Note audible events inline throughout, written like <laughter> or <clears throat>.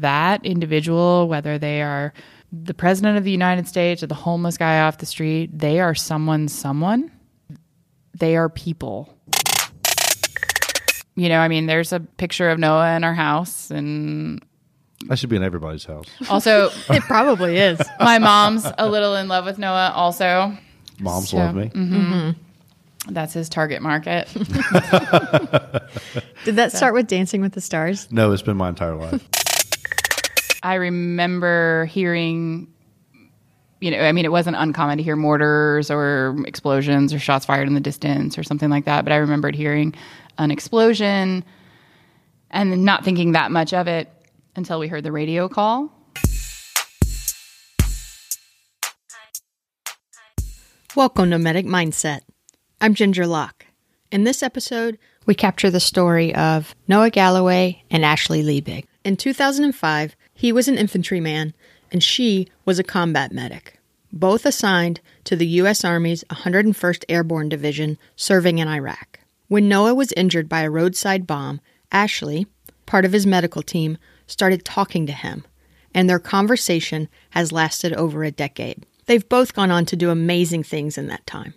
that individual, whether they are the president of the United States or the homeless guy off the street, they are someone, someone. They are people. You know, I mean, there's a picture of Noah in our house, and That should be in everybody's house. also <laughs> It probably is. my mom's a little in love with Noah. Also, Moms So, love me. Mm-hmm. Mm-hmm. that's his target market. <laughs> Did that start with Dancing with the Stars? No, it's been my entire life. <laughs> I remember hearing, you know, I mean, it wasn't uncommon to hear mortars or explosions or shots fired in the distance or something like that. But I remembered hearing an explosion and not thinking that much of it until we heard the radio call. Welcome to Medic Mindset. I'm Ginger Locke. In this episode, we capture the story of Noah Galloway and Ashley Liebig. In 2005, he was an infantryman and she was a combat medic, both assigned to the U.S. Army's 101st Airborne Division serving in Iraq. When Noah was injured by a roadside bomb, Ashley, part of his medical team, started talking to him, and their conversation has lasted over a decade. They've both gone on to do amazing things in that time.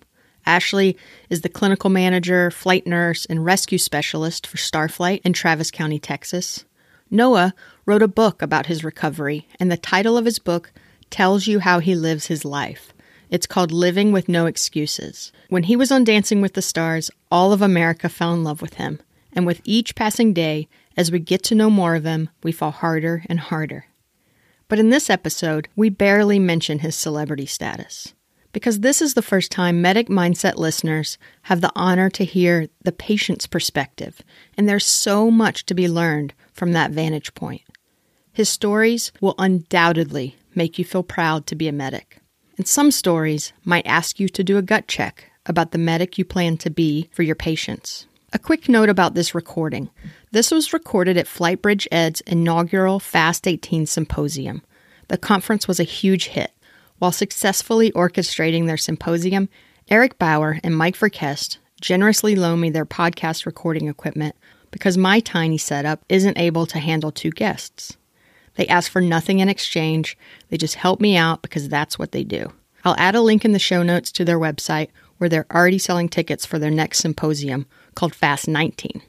Ashley is the clinical manager, flight nurse, and rescue specialist for Starflight in Travis County, Texas. Noah wrote a book about his recovery, and the title of his book tells you how he lives his life. It's called Living with No Excuses. When he was on Dancing with the Stars, all of America fell in love with him. And with each passing day, as we get to know more of him, we fall harder and harder. But in this episode, we barely mention his celebrity status. Because this is the first time Medic Mindset listeners have the honor to hear the patient's perspective, and there's so much to be learned from that vantage point. His stories will undoubtedly make you feel proud to be a medic. And some stories might ask you to do a gut check about the medic you plan to be for your patients. A quick note about this recording. This was recorded at FlightBridgeED's inaugural Fast 18 symposium. The conference was a huge hit. While successfully orchestrating their symposium, Eric Bauer and Mike Verkest generously loaned me their podcast recording equipment because my tiny setup isn't able to handle two guests. They ask for nothing in exchange, they just help me out because that's what they do. I'll add a link in the show notes to their website where they're already selling tickets for their next symposium called Fast 19.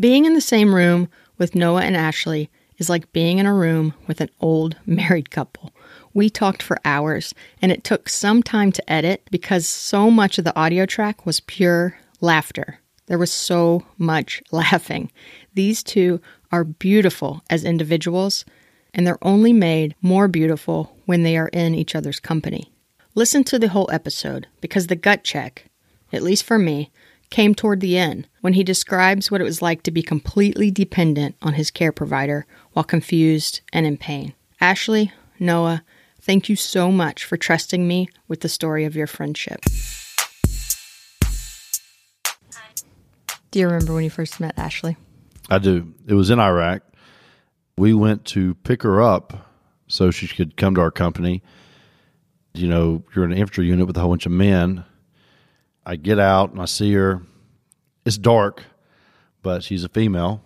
Being in the same room with Noah and Ashley is like being in a room with an old <laughs> married couple. We talked for hours, and it took some time to edit because so much of the audio track was pure laughter. There was so much <laughs> laughing. These two are beautiful as individuals, and they're only made more beautiful when they are in each other's company. Listen to the whole episode because the gut check, at least for me, came toward the end when he describes what it was like to be completely dependent on his care provider while confused and in pain. Ashley, Noah, thank you so much for trusting me with the story of your friendship. Do you remember when you first met Ashley? I do. It was in Iraq. We went to pick her up so she could come to our company. You know, you're in an infantry unit with a whole bunch of men. I get out and I see her. It's dark, but she's a female.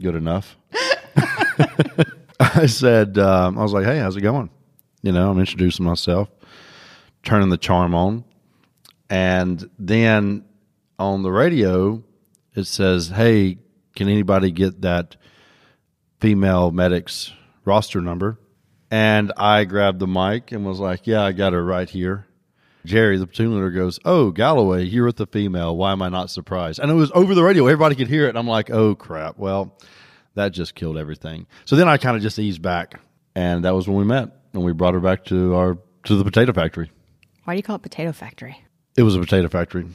Good enough. <laughs> <laughs> I said, um, I was like, hey, how's it going? You know, I'm introducing myself, turning the charm on. And then on the radio, it says, hey, can anybody get that female medic's roster number? And I grabbed the mic and was like, yeah, I got her right here. Jerry, the platoon leader, goes, "Oh, Galloway, you're with the female. Why am I not surprised?" And it was over the radio; everybody could hear it. And I'm like, "Oh crap!" Well, that just killed everything. So then I kind of just eased back, and that was when we met, and we brought her back to our to the potato factory. Why do you call it Potato Factory? It was a potato factory.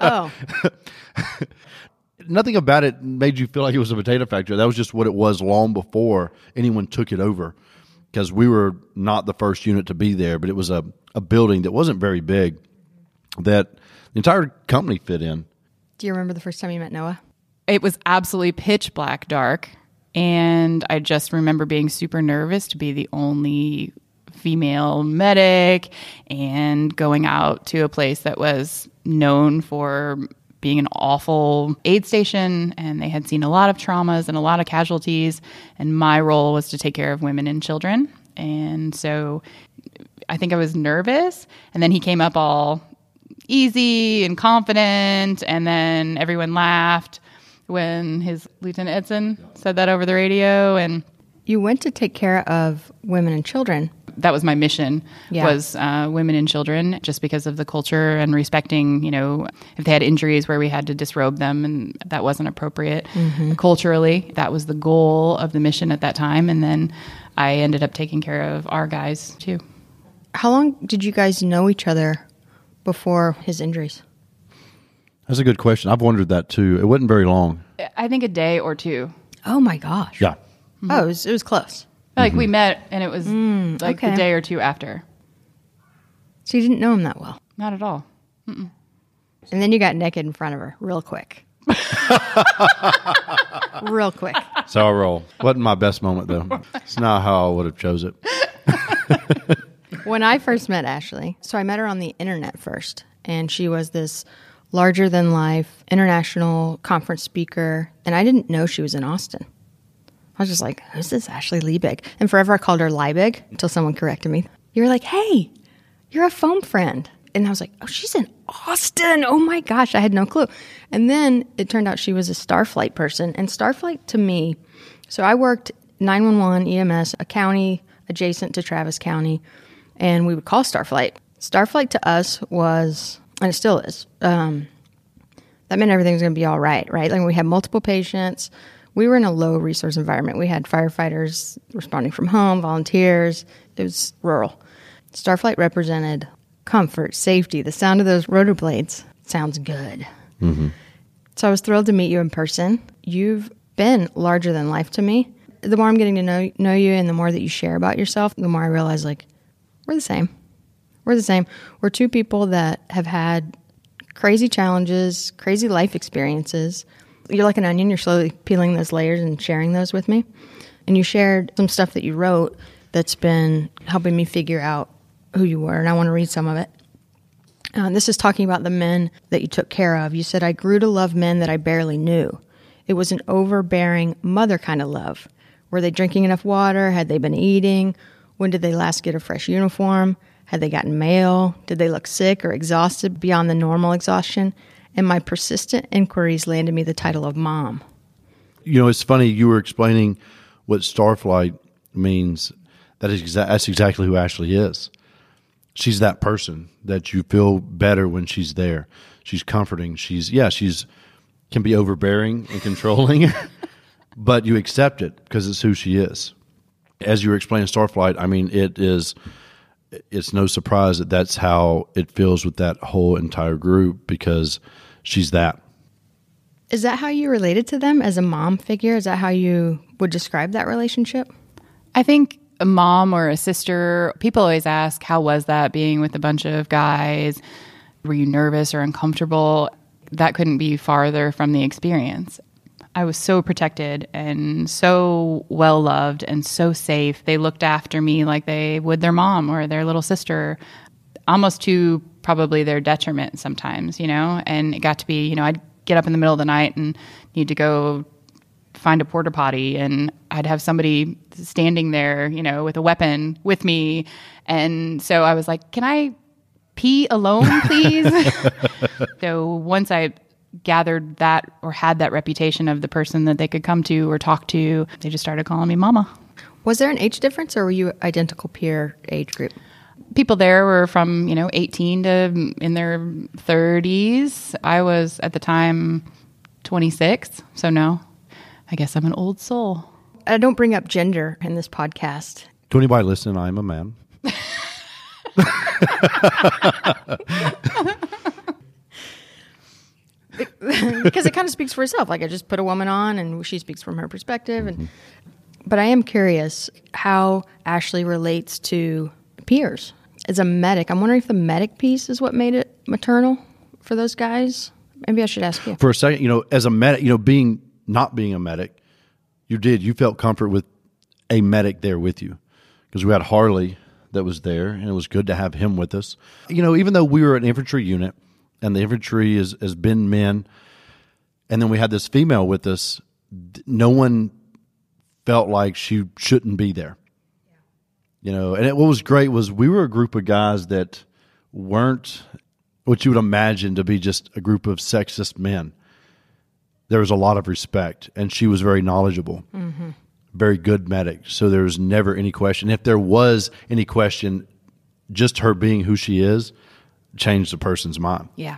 Oh, <laughs> Nothing about it made you feel like it was a potato factory. That was just what it was long before anyone took it over. Because we were not the first unit to be there, but it was a, a building that wasn't very big that the entire company fit in. do you remember the first time you met Noah? it was absolutely pitch black dark and i just remember being super nervous to be the only female medic and going out to a place that was known for being an awful aid station and they had seen a lot of traumas and a lot of casualties and my role was to take care of women and children and so i think i was nervous and then he came up all easy and confident and then everyone laughed when his lieutenant edson said that over the radio and You went to take care of women and children. That was my mission Yeah. was uh, women and children just because of the culture and respecting you know if they had injuries where we had to disrobe them and that wasn't appropriate culturally that was the goal of the mission at that time and then i ended up taking care of our guys too How long did you guys know each other before his injuries? That's a good question. I've wondered that too. It wasn't very long. i think a day or two Oh my gosh. Yeah. Oh, it was, it was close. Like we mm-hmm. met and it was mm, like okay. the day or two after So you didn't know him that well. not at all And then you got naked in front of her real quick. <laughs> real quick. So I roll. Wasn't my best moment though. It's not how I would have chose it. <laughs> When I first met Ashley, so I met her on the internet first, and she was this larger than life international conference speaker, and I didn't know she was in Austin. I was just like, who's this Ashley Liebig? And forever I called her Liebig until someone corrected me. You were like, hey, you're a foam friend. And I was like, oh, she's in Austin. Oh my gosh, I had no clue. And then it turned out she was a Starflight person. And Starflight to me, so I worked 911 EMS, a county adjacent to Travis County, and we would call Starflight. Starflight to us was, and it still is, um, that meant everything was going to be all right, right? Like we had multiple patients. We were in a low resource environment. We had firefighters responding from home, volunteers. It was rural. Starflight represented comfort, safety. The sound of those rotor blades sounds good. Mm-hmm. So I was thrilled to meet you in person. You've been larger than life to me. The more I'm getting to know know you, and the more that you share about yourself, the more I realize like we're the same. We're the same. We're two people that have had crazy challenges, crazy life experiences. You're like an onion, you're slowly peeling those layers and sharing those with me. And you shared some stuff that you wrote that's been helping me figure out who you were, and I want to read some of it. Uh, this is talking about the men that you took care of. You said, I grew to love men that I barely knew. It was an overbearing mother kind of love. Were they drinking enough water? Had they been eating? When did they last get a fresh uniform? Had they gotten mail? Did they look sick or exhausted beyond the normal exhaustion? And my persistent inquiries landed me the title of mom. You know, it's funny. You were explaining what Starflight means. That is exa- that's exactly who Ashley is. She's that person that you feel better when she's there. She's comforting. She's yeah. She's can be overbearing and controlling, <laughs> but you accept it because it's who she is. As you were explaining Starflight, I mean, it is. It's no surprise that that's how it feels with that whole entire group because she's that. Is that how you related to them as a mom figure? Is that how you would describe that relationship? I think a mom or a sister, people always ask, How was that being with a bunch of guys? Were you nervous or uncomfortable? That couldn't be farther from the experience. I was so protected and so well loved and so safe. They looked after me like they would their mom or their little sister, almost to probably their detriment sometimes, you know? And it got to be, you know, I'd get up in the middle of the night and need to go find a porta potty and I'd have somebody standing there, you know, with a weapon with me. And so I was like, can I pee alone, please? <laughs> so once I gathered that or had that reputation of the person that they could come to or talk to, they just started calling me mama. Was there an age difference or were you identical peer age group? People there were from, you know, 18 to in their 30s. I was at the time 26. So no, I guess I'm an old soul. I don't bring up gender in this podcast. To anybody listening, I am a man. <laughs> because it kind of speaks for itself. Like I just put a woman on, and she speaks from her perspective. And but I am curious how Ashley relates to peers as a medic. I'm wondering if the medic piece is what made it maternal for those guys. Maybe I should ask you. for a second, you know, as a medic, you know, being not being a medic, you did you felt comfort with a medic there with you because we had Harley that was there, and it was good to have him with us. You know, even though we were an infantry unit and the infantry is, has been men. And then we had this female with us. No one felt like she shouldn't be there. You know, and it, what was great was we were a group of guys that weren't what you would imagine to be just a group of sexist men. There was a lot of respect, and she was very knowledgeable, mm-hmm. very good medic. So there was never any question. If there was any question, just her being who she is changed the person's mind. Yeah.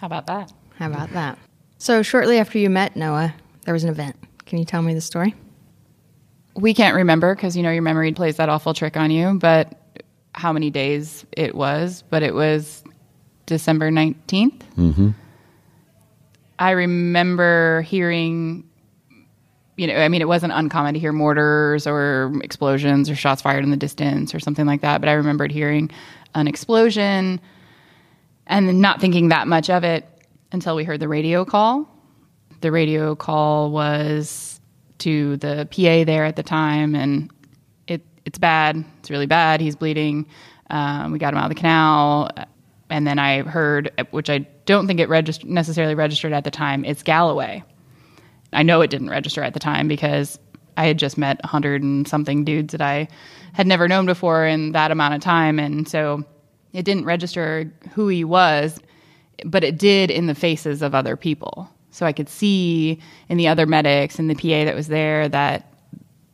How about that? How about that? So shortly after you met Noah, there was an event. Can you tell me the story? We can't remember because you know your memory plays that awful trick on you, but how many days it was, but it was December 19th. Mm-hmm. I remember hearing, you know, I mean, it wasn't uncommon to hear mortars or explosions or shots fired in the distance or something like that, but I remembered hearing an explosion and not thinking that much of it until we heard the radio call. The radio call was to the PA there at the time, and it it's bad. It's really bad. He's bleeding. Um, we got him out of the canal, and then I heard, which I don't think it regist- necessarily registered at the time. It's Galloway. I know it didn't register at the time because I had just met a hundred and something dudes that I had never known before in that amount of time, and so it didn't register who he was, but it did in the faces of other people. So I could see in the other medics and the PA that was there that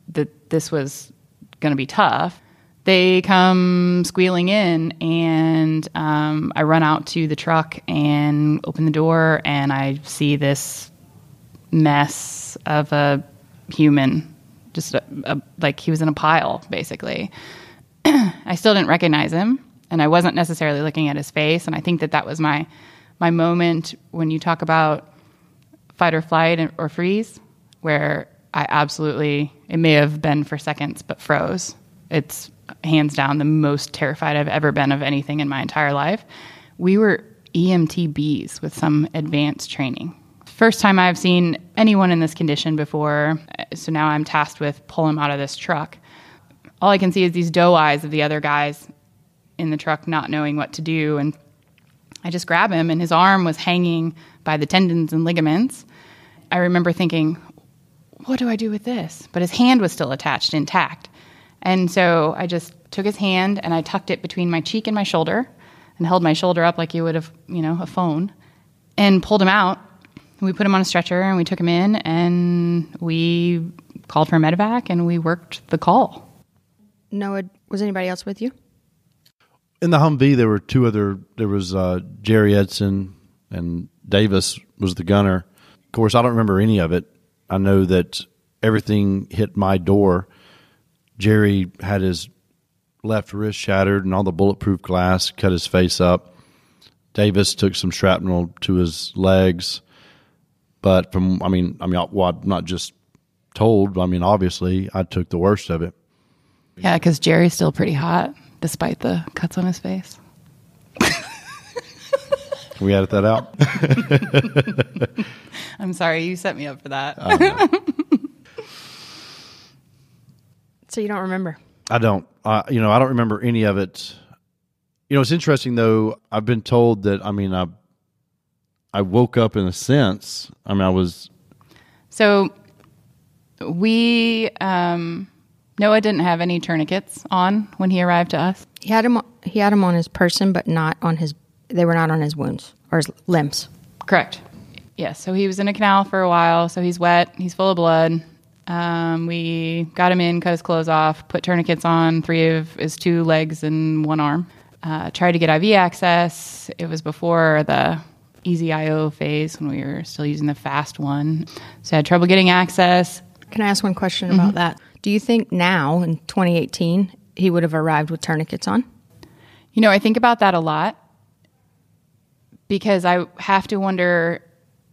that this was going to be tough. They come squealing in, and um, I run out to the truck and open the door, and I see this mess of a human, just a, a, like he was in a pile, basically. <clears throat> I still didn't recognize him and I wasn't necessarily looking at his face. And I think that that was my my moment when you talk about fight or flight or freeze, where I absolutely it may have been for seconds, but froze. It's hands down the most terrified I've ever been of anything in my entire life. We were EMTBs with some advanced training. First time I've seen anyone in this condition before, so now I'm tasked with pulling him out of this truck. All I can see is these doe eyes of the other guys in the truck not knowing what to do and I just grab him and his arm was hanging by the tendons and ligaments. I remember thinking, what do I do with this? But his hand was still attached intact. And so I just took his hand and I tucked it between my cheek and my shoulder and held my shoulder up like you would have, you know, a phone and pulled him out. We put him on a stretcher and we took him in and we called for a medevac and we worked the call. Noah, was anybody else with you? in the Humvee, there were two other. There was uh, Jerry Edson and Davis was the gunner. Of course, I don't remember any of it. I know that everything hit my door. Jerry had his left wrist shattered and all the bulletproof glass cut his face up. Davis took some shrapnel to his legs, but from I mean, I mean, well, I'm not just told. I mean, obviously, I took the worst of it. Yeah, because Jerry's still pretty hot despite the cuts on his face. Can we edit that out? <laughs> I'm sorry, you set me up for that. Uh, <laughs> so you don't remember? I don't. Uh, you know, I don't remember any of it. You know, it's interesting though. I've been told that. I mean, I I woke up in a sense. I mean, I was. So we um, Noah didn't have any tourniquets on when he arrived to us. He had him. He had him on his person, but not on his. They were not on his wounds or his limbs. Correct. Yes. So he was in a canal for a while. So he's wet. He's full of blood. Um, we got him in, cut his clothes off, put tourniquets on three of his two legs and one arm. Uh, tried to get IV access. It was before the EZ-IO phase when we were still using the FAST1. So I had trouble getting access. Can I ask one question mm-hmm. about that? Do you think now in 2018 he would have arrived with tourniquets on? You know, I think about that a lot because I have to wonder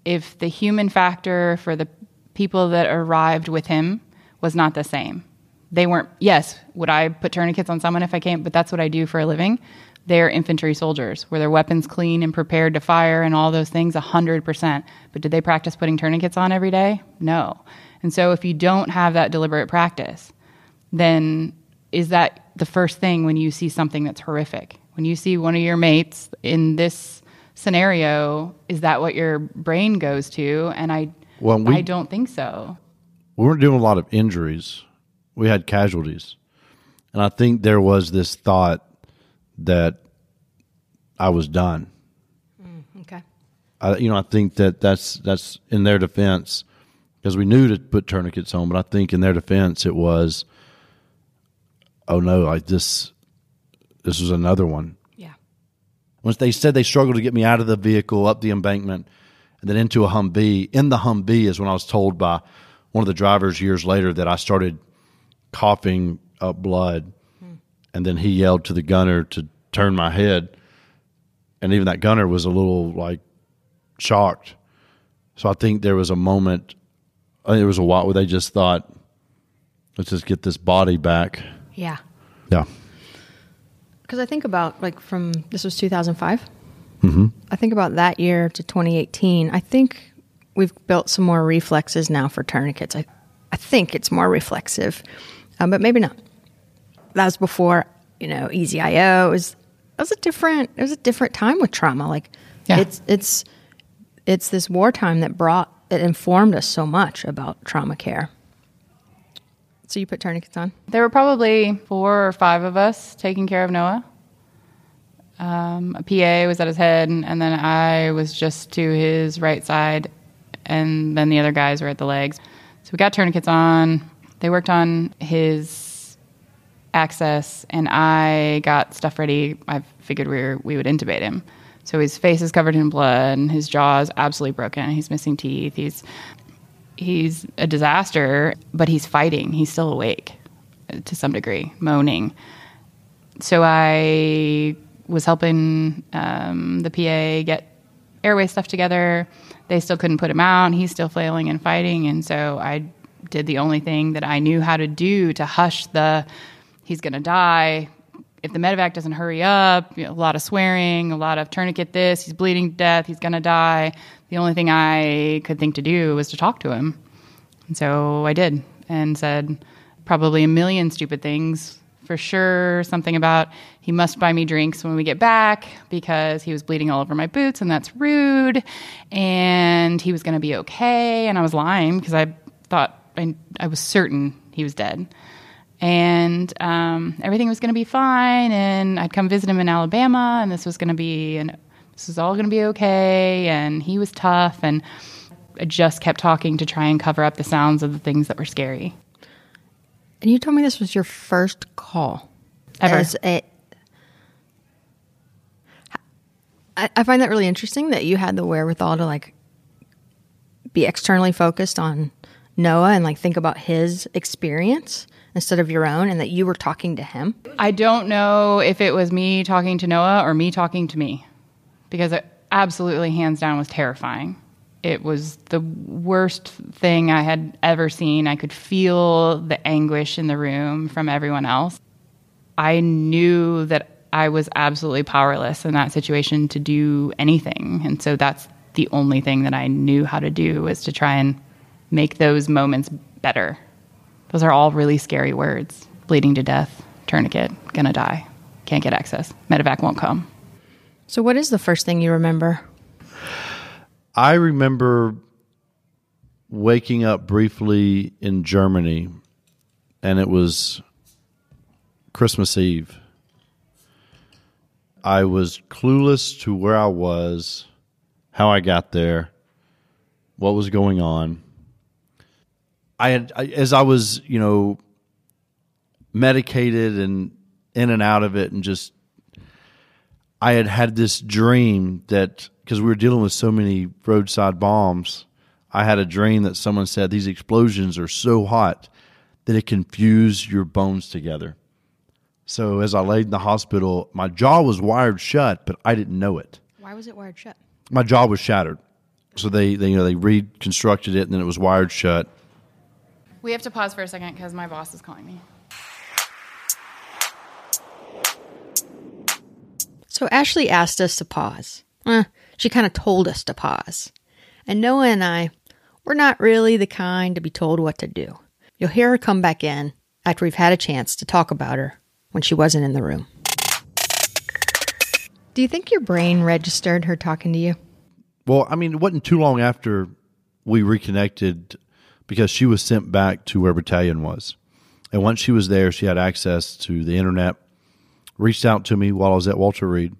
if the human factor for the people that arrived with him was not the same. They weren't, yes, would I put tourniquets on someone if I came? But that's what I do for a living. They're infantry soldiers. Were their weapons clean and prepared to fire and all those things? 100%. But did they practice putting tourniquets on every day? No. And so if you don't have that deliberate practice, then is that the first thing when you see something that's horrific? When you see one of your mates in this scenario, is that what your brain goes to? And I, Well, we- I don't think so. we weren't doing a lot of injuries. We had casualties. And I think there was this thought that I was done. Mm, okay. I, you know, I think that that's that's in their defense because we knew to put tourniquets on, but I think in their defense it was, oh no, like this, this was another one. Yeah. Once they said they struggled to get me out of the vehicle, up the embankment, and then into a Humvee. In the Humvee is when I was told by one of the drivers years later that I started coughing up blood, and then he yelled to the gunner to turn my head, and even that gunner was a little like shocked. So I think there was a moment, I think there was a while where they just thought, let's just get this body back. Yeah. Yeah. Because I think about like from this was 2005. Mm-hmm. I think about that year to 2018. I think we've built some more reflexes now for tourniquets. I, I think it's more reflexive, um, but maybe not. That was before you know EZ-IO. It was it was a different it was a different time with trauma. Like Yeah. it's it's it's this wartime that brought it informed us so much about trauma care. So you put tourniquets on. There were probably four or five of us taking care of Noah. Um, a PA was at his head, and, and then I was just to his right side, and then the other guys were at the legs. So we got tourniquets on. They worked on his access, and I got stuff ready. I figured we were, we would intubate him. So his face is covered in blood, and his jaw is absolutely broken. He's missing teeth. He's he's a disaster, but he's fighting. He's still awake to some degree, moaning. So I was helping um, the PA get airway stuff together. They still couldn't put him out. He's still flailing and fighting. And so I did the only thing that I knew how to do to hush the he's going to die. If the medevac doesn't hurry up, you know, a lot of swearing, a lot of tourniquet this, he's bleeding to death, he's going to die. The only thing I could think to do was to talk to him. And so I did and said probably a million stupid things. For sure, something about he must buy me drinks when we get back because he was bleeding all over my boots and that's rude. And he was going to be okay. And I was lying because I thought I, I was certain he was dead. And um, everything was going to be fine. And I'd come visit him in Alabama and this was going to be, and this was all going to be okay. And he was tough. And I just kept talking to try and cover up the sounds of the things that were scary. And you told me this was your first call Ever. As a, I, I find that really interesting that you had the wherewithal to like be externally focused on Noah and like think about his experience instead of your own, and that you were talking to him. I don't know if it was me talking to Noah or me talking to me because it absolutely, hands down, was terrifying. It was the worst thing I had ever seen. I could feel the anguish in the room from everyone else. I knew that I was absolutely powerless in that situation to do anything. And so that's the only thing that I knew how to do was to try and make those moments better. Those are all really scary words. Bleeding to death, tourniquet, gonna die, can't get access, medevac won't come. So, what is the first thing you remember? I remember waking up briefly in Germany, and it was Christmas Eve. I was clueless to where I was, how I got there, what was going on. I had, I, as I was, you know, medicated and in and out of it, and just I had had this dream that because we were dealing with so many roadside bombs, I had a dream that someone said these explosions are so hot that it can fuse your bones together. So as I laid in the hospital, my jaw was wired shut, but I didn't know it. Why was it wired shut? My jaw was shattered. So they, they you know they reconstructed it and then it was wired shut. We have to pause for a second because my boss is calling me. So Ashley asked us to pause. Eh, she kind of told us to pause. And Noah and I, we're not really the kind to be told what to do. You'll hear her come back in after we've had a chance to talk about her when she wasn't in the room. Do you think your brain registered her talking to you? Well, I mean, it wasn't too long after we reconnected because she was sent back to where battalion was. And once she was there, she had access to the internet, reached out to me while I was at Walter Reed.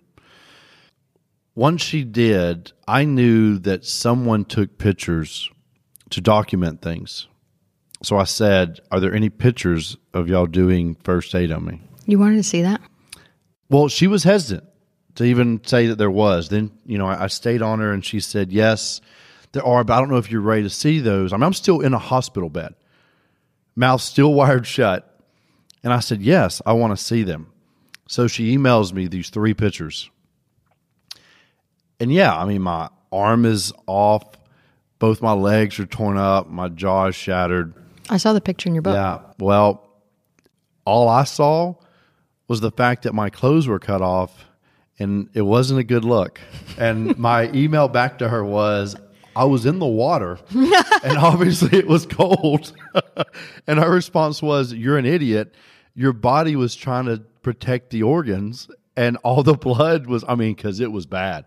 Once she did, I knew that someone took pictures to document things. So I said, Are there any pictures of y'all doing first aid on me? You wanted to see that? Well, she was hesitant to even say that there was. Then, you know, I, I stayed on her and she said, Yes, there are, but I don't know if you're ready to see those. I mean, I'm still in a hospital bed, mouth still <laughs> wired shut. And I said, Yes, I want to see them. So she emails me these three pictures. And yeah, I mean, my arm is off, both my legs are torn up, my jaw is shattered. I saw the picture in your book. Yeah. Well, all I saw was the fact that my clothes were cut off and it wasn't a good look. And my <laughs> email back to her was, I was in the water <laughs> and obviously it was cold. <laughs> and her response was, You're an idiot. Your body was trying to protect the organs and all the blood was, I mean, because it was bad.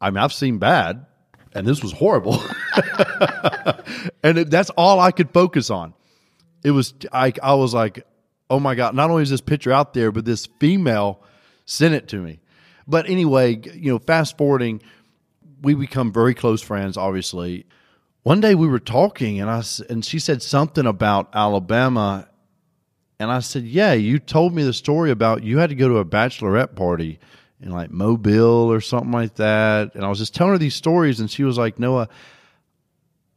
I mean, I've seen bad and this was horrible. <laughs> and it, that's all I could focus on. It was, I, I was like, oh my God, not only is this picture out there, but this female sent it to me. But anyway, you know, fast forwarding, we become very close friends, obviously. One day we were talking and I and she said something about Alabama and I said, "Yeah, you told me the story about you had to go to a bachelorette party in like Mobile or something like that." And I was just telling her these stories and she was like, "Noah,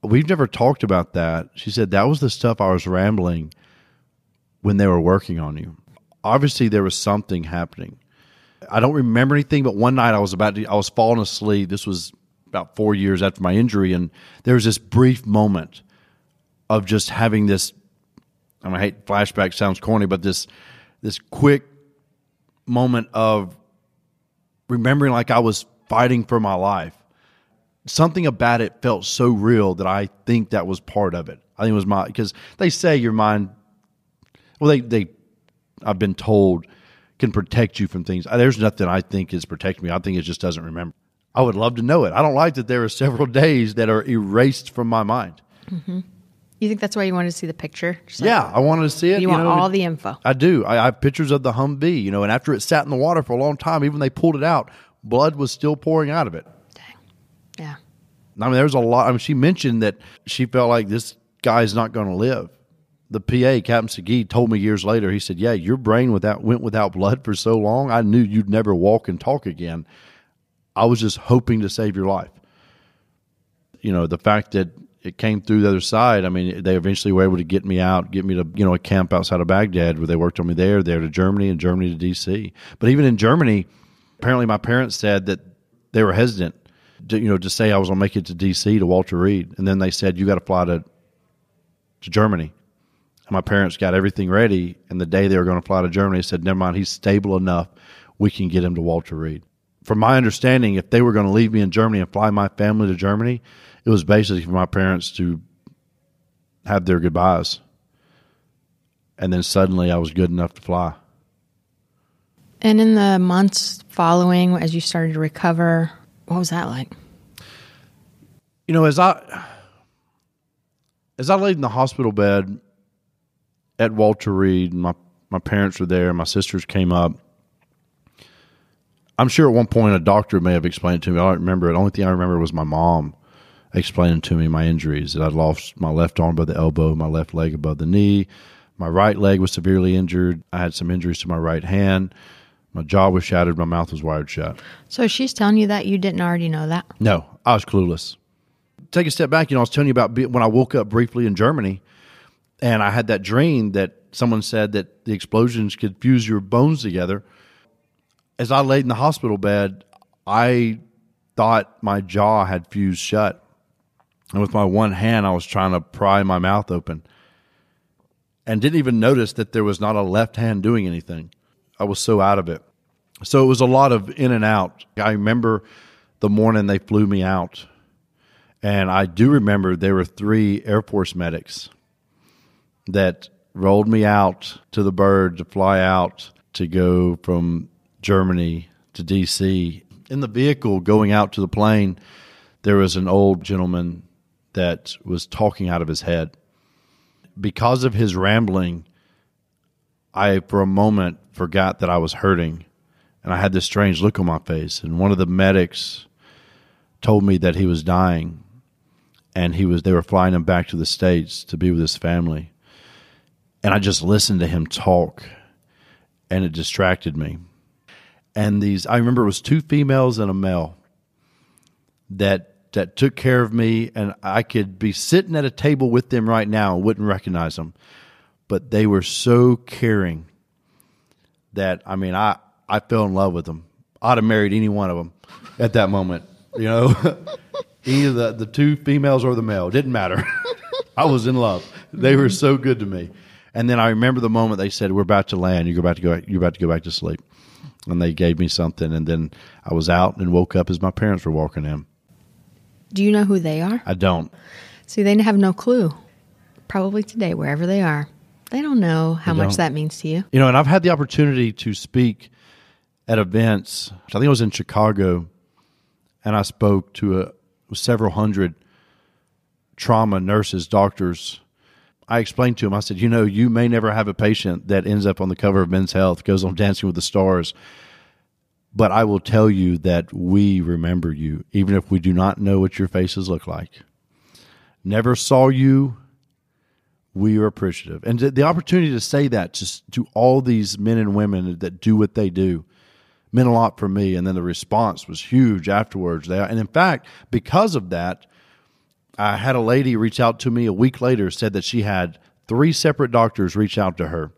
we've never talked about that." She said, "That was the stuff I was rambling when they were working on you." Obviously there was something happening. I don't remember anything, but one night I was about to, I was falling asleep. This was about four years after my injury, and there was this brief moment of just having this. I, mean, I hate flashback sounds corny, but this this quick moment of remembering like I was fighting for my life. Something about it felt so real that I think that was part of it. I think it was my because they say your mind. Well, they they I've been told can protect you from things. There's nothing I think is protecting me. I think it just doesn't remember. I would love to know it. I don't like that there are several <laughs> days that are erased from my mind. Mm-hmm. You think that's why you wanted to see the picture? Like, yeah, I wanted to see it. You, you want know, all the info. I do. I, I, have pictures of the Humvee, you know, and after it sat in the water for a long time, even they pulled it out, blood was still pouring out of it. Dang. Yeah. I mean, there's a lot. I mean, she mentioned that she felt like this guy's not going to live the PA, Captain Segui, told me years later, he said, Yeah, your brain without went without blood for so long, I knew you'd never walk and talk again. I was just hoping to save your life. You know, the fact that it came through the other side, I mean, they eventually were able to get me out, get me to, you know, a camp outside of Baghdad where they worked on me there, there to Germany and Germany to DC. But even in Germany, apparently my parents said that they were hesitant to, you know, to say I was going to make it to DC to Walter Reed. And then they said, you got to fly to, to Germany my parents got everything ready, and the day they were going to fly to Germany, said, "Never mind, he's stable enough. We can get him to Walter Reed." From my understanding, if they were going to leave me in Germany and fly my family to Germany, it was basically for my parents to have their goodbyes. And then suddenly, I was good enough to fly. And in the months following, as you started to recover, what was that like? You know, as I as I laid in the hospital bed at Walter Reed. My my parents were there. My sisters came up. I'm sure at one point a doctor may have explained to me. I don't remember. It. The only thing I remember was my mom explaining to me my injuries that I'd lost my left arm above the elbow, my left leg above the knee. My right leg was severely injured. I had some injuries to my right hand. My jaw was shattered. My mouth was wired shut. So she's telling you that you didn't already know that? No, I was clueless. Take a step back. You know, I was telling you about when I woke up briefly in Germany and I had that dream that someone said that the explosions could fuse your bones together. As I laid in the hospital bed, I thought my jaw had fused shut. And with my one hand, I was trying to pry my mouth open and didn't even notice that there was not a left hand doing anything. I was so out of it. So it was a lot of in and out. I remember the morning they flew me out. And I do remember there were three Air Force medics that rolled me out to the bird to fly out to go from Germany to DC. In the vehicle going out to the plane, there was an old gentleman that was talking out of his head. Because of his rambling, I, for a moment, forgot that I was hurting. And I had this strange look on my face. And one of the medics told me that he was dying and he was they were flying him back to the states to be with his family and i just listened to him talk and it distracted me and these i remember it was two females and a male that that took care of me and i could be sitting at a table with them right now and wouldn't recognize them but they were so caring that i mean i i fell in love with them i'd have married any one of them at that moment you know <laughs> either the, the two females or the male. Didn't matter. <laughs> I was in love. They were so good to me. And then I remember the moment they said, "We're about to land. You're about to go. You're about to go back to sleep." And they gave me something, and then I was out and woke up as my parents were walking in. Do you know who they are? I don't. See, they have no clue. Probably today, wherever they are, they don't know how much don't. that means to you. You know, and I've had the opportunity to speak at events. I think I was in Chicago, and I spoke to a, several hundred trauma nurses, doctors. I explained to him, I said, you know, you may never have a patient that ends up on the cover of Men's Health, goes on Dancing with the Stars, but I will tell you that we remember you, even if we do not know what your faces look like. Never saw you, we are appreciative. And the- opportunity to say that to, to all these men and women that do what they do meant a lot for me. And then the response was huge afterwards. And in fact, because of that, I had a lady reach out to me a week later, said that she had three separate doctors reach out to her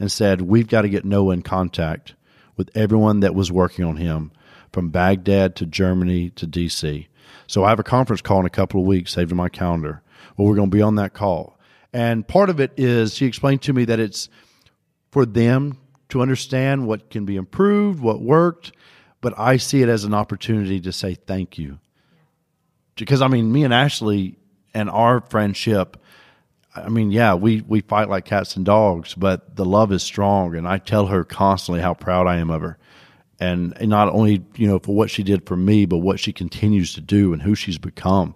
and said, We've got to get Noah in contact with everyone that was working on him from Baghdad to Germany to DC. So I have a conference call in a couple of weeks saved in my calendar. Well, we're going to be on that call. And part of it is she explained to me that it's for them to understand what can be improved, what worked, but I see it as an opportunity to say thank you. Because I mean, me and Ashley and our friendship, I mean, yeah, we we fight like cats and dogs, but the love is strong, and I tell her constantly how proud I am of her, and, and not only you know for what she did for me, but what she continues to do and who she's become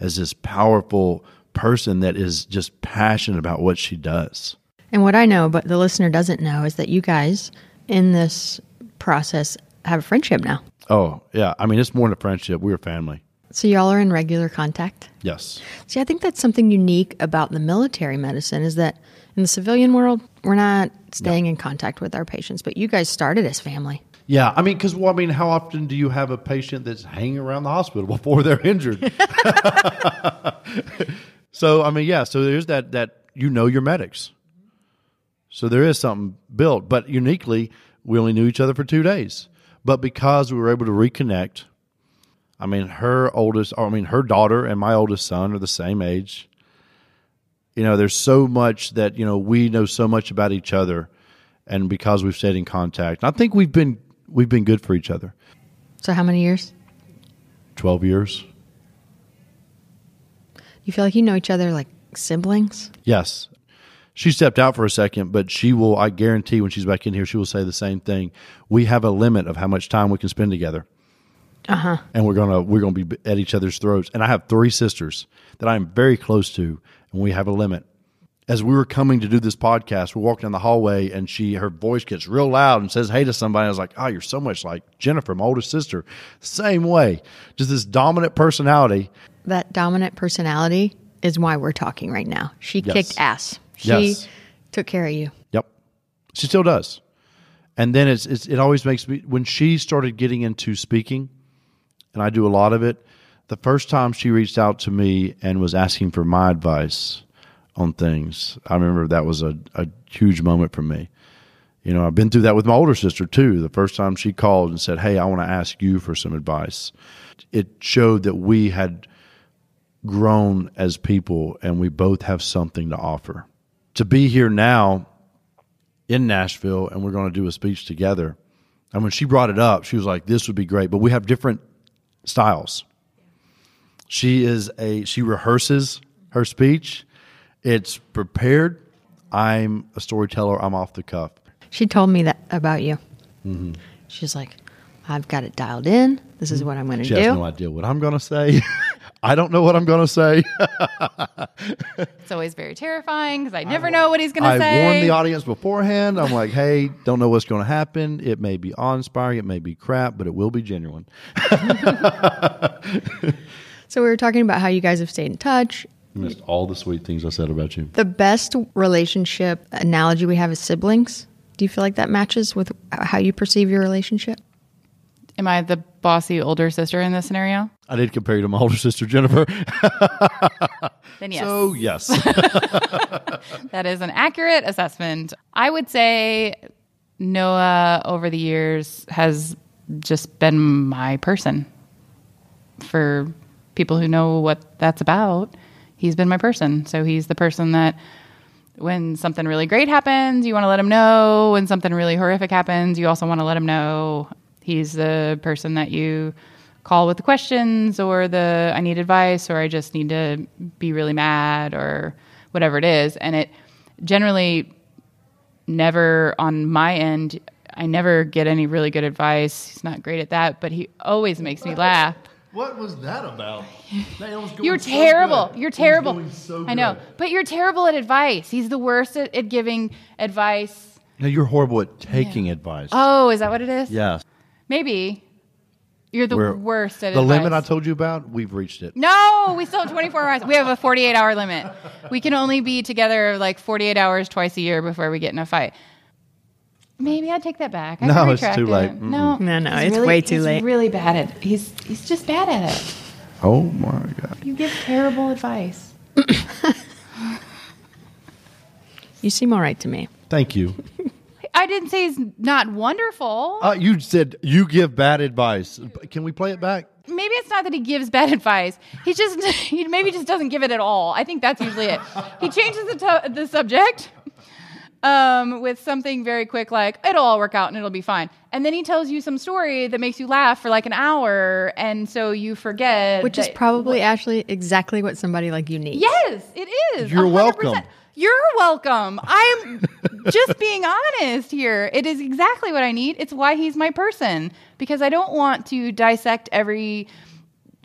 as this powerful person that is just passionate about what she does. And what I know, but the listener doesn't know, is that you guys in this process have a friendship now. Oh yeah, I mean it's more than a friendship. We're a family. So y'all are in regular contact. Yes. See, I think that's something unique about the military medicine is that in the civilian world, we're not staying in contact with our patients, but you guys started as family. Yeah, I mean, because well, I mean, how often do you have a patient that's hanging around the hospital <laughs> before they're injured? <laughs> so I mean, yeah. So there's that that you know your medics. So there is something built, but uniquely, we only knew each other for two days. But because we were able to reconnect, I mean, her oldest, or I mean, her daughter and my oldest son are the same age. You know, there's so much that you know we know so much about each other, and because we've stayed in contact, I think we've been we've been good for each other. So how many years? Twelve years. You feel like you know each other like siblings? Yes. She stepped out for a second, but she will, I guarantee when she's back in here, she will say the same thing. We have a limit of how much time we can spend together. Uh huh. And we're gonna we're gonna be at each other's throats. And I have three sisters that I am very close to, and we have a limit. As we were coming to do this podcast, we're walking down the hallway, and she her voice gets real loud and says hey to somebody. I was like, "Oh, you're so much like Jennifer, my oldest sister." Same way, just this dominant personality. That dominant personality is why we're talking right now. She Yes. kicked ass. She Yes. took care of you. Yep. She still does. And then it's, it's it always makes me when she started getting into speaking, and I do a lot of it. The first time she reached out to me and was asking for my advice on things, I remember that was a, a huge moment for me. You know, I've been through that with my older sister too. The first time she called and said, Hey, I want to ask you for some advice. It showed that we had grown as people and we both have something to offer. To be here now in Nashville and we're going to do a speech together. And when she brought it up, she was like, This would be great. But we have different styles. She is a she rehearses her speech. It's prepared. I'm a storyteller. I'm off the cuff. She told me that about you. Mm-hmm. She's like, I've got it dialed in. This is what I'm going to She do. has no idea what I'm going to say. <laughs> I don't know what I'm going to say. It's always very terrifying because I never know what he's going to say. warned the audience beforehand. I'm like, hey, don't know what's going to happen. It may be awe inspiring, it may be crap, but it will be genuine. <laughs> so we were talking about how you guys have stayed in touch. You missed all the sweet things I said about you. The best relationship analogy we have is siblings. Do you feel like that matches with how you perceive your relationship? Am I the bossy older sister in this scenario? I did compare you to my older sister, Jennifer. <laughs> Then yes. So, yes. <laughs> That is an accurate assessment. I would say Noah over the years has just been my person. For people who know what that's about, he's been my person. So he's the person that when something really great happens, you want to let him know. When something really horrific happens, you also want to let him know. He's the person that you call with the questions or the I need advice or I just need to be really mad or whatever it is. And it generally never on my end, I never get any really good advice. He's not great at that, but he always makes me laugh. what was that about? You're terrible. You're terrible. I know. But you're terrible at advice. He's the worst at, at giving advice. No, you're horrible at taking advice. Oh, is that what it is? yes. Maybe. You're the We're- worst at The advice. limit I told you about, we've reached it. No, we still have 24 hours. We have a 48 hour limit. We can only be together like 48 hours twice a year before we get in a fight. Maybe I take that back. I No, can it's retract too late. it. Mm-mm. No, No, no, he's it's really- way too he's late. Really bad at. He's he's just bad at it. Oh, my God. You give terrible advice. <coughs> You seem all right to me. Thank you. <laughs> I didn't say he's not wonderful. Uh, you said you give bad advice. Can we play it back? maybe it's not that he gives bad <laughs> advice. He just he maybe just doesn't give it at all. I think that's usually it. He changes the to- the subject um, with something very quick like it'll all work out and it'll be fine, and then he tells you some story that makes you laugh for like an hour, and so you forget. Which is that- probably actually exactly what somebody like you needs. yes, it is. You're 100%. welcome. You're welcome. I'm just being honest here. It is exactly what I need. It's why he's my person because I don't want to dissect every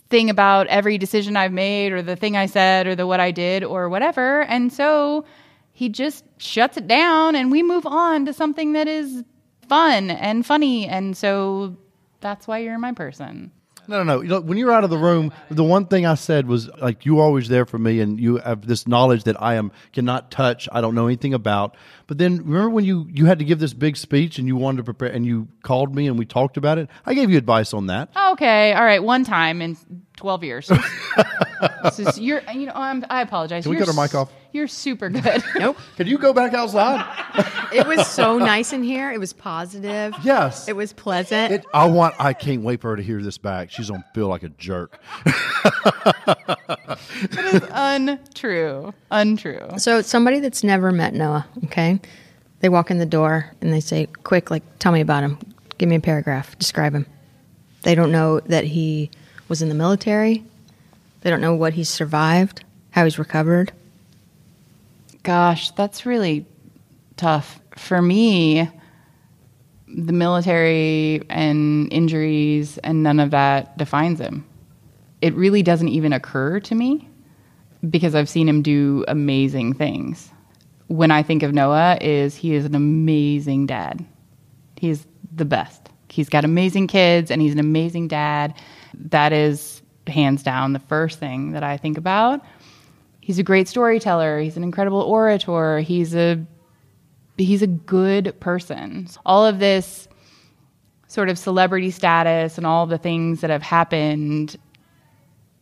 thing about every decision I've made or the thing I said or the what I did or whatever. And so he just shuts it down and we move on to something that is fun and funny. And so that's why you're my person. No, no, no. When you're out of the room, the one thing I said was like you are always there for me, and you have this knowledge that I am cannot touch. I don't know anything about. But then remember when you you had to give this big speech and you wanted to prepare, and you called me and we talked about it. I gave you advice on that. Okay, all right, one time in 12 years. <laughs> This is- you're, you know, I'm, I apologize. Can we You're cut our mic s- off? You're super good. <laughs> Nope. Can you go back outside? <laughs> It was so nice in here. It was positive. yes. It was pleasant. It, I want. I can't wait for her to hear this back. She's gonna feel like a jerk. That is untrue. Untrue. So somebody that's never met Noah, okay? They walk in the door and they say, "Quick, like tell me about him. Give me a paragraph. Describe him." They don't know that he was in the military. They don't know what he's survived, how he's recovered. Gosh, that's really tough. For me, the military and injuries and none of that defines him. It really doesn't even occur to me because I've seen him do amazing things. When I think of Noah is he is an amazing dad. He's the best. He's got amazing kids and he's an amazing dad. That is hands down the first thing that I think about. He's a great storyteller. He's an incredible orator. He's a he's a good person. All of this sort of celebrity status and all the things that have happened,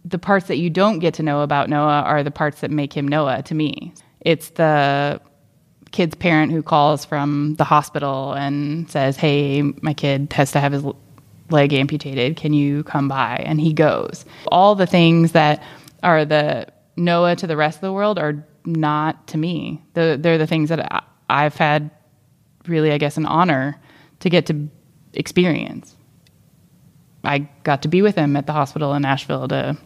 the parts that you don't get to know about Noah are the parts that make him Noah to me. It's the kid's parent who calls from the hospital and says, Hey, my kid has to have his leg amputated. Can you come by? And he goes. All the things that are the Noah to the rest of the world are not to me. The, they're the things that I, I've had really, I guess, an honor to get to experience. I got to be with him at the hospital in Nashville to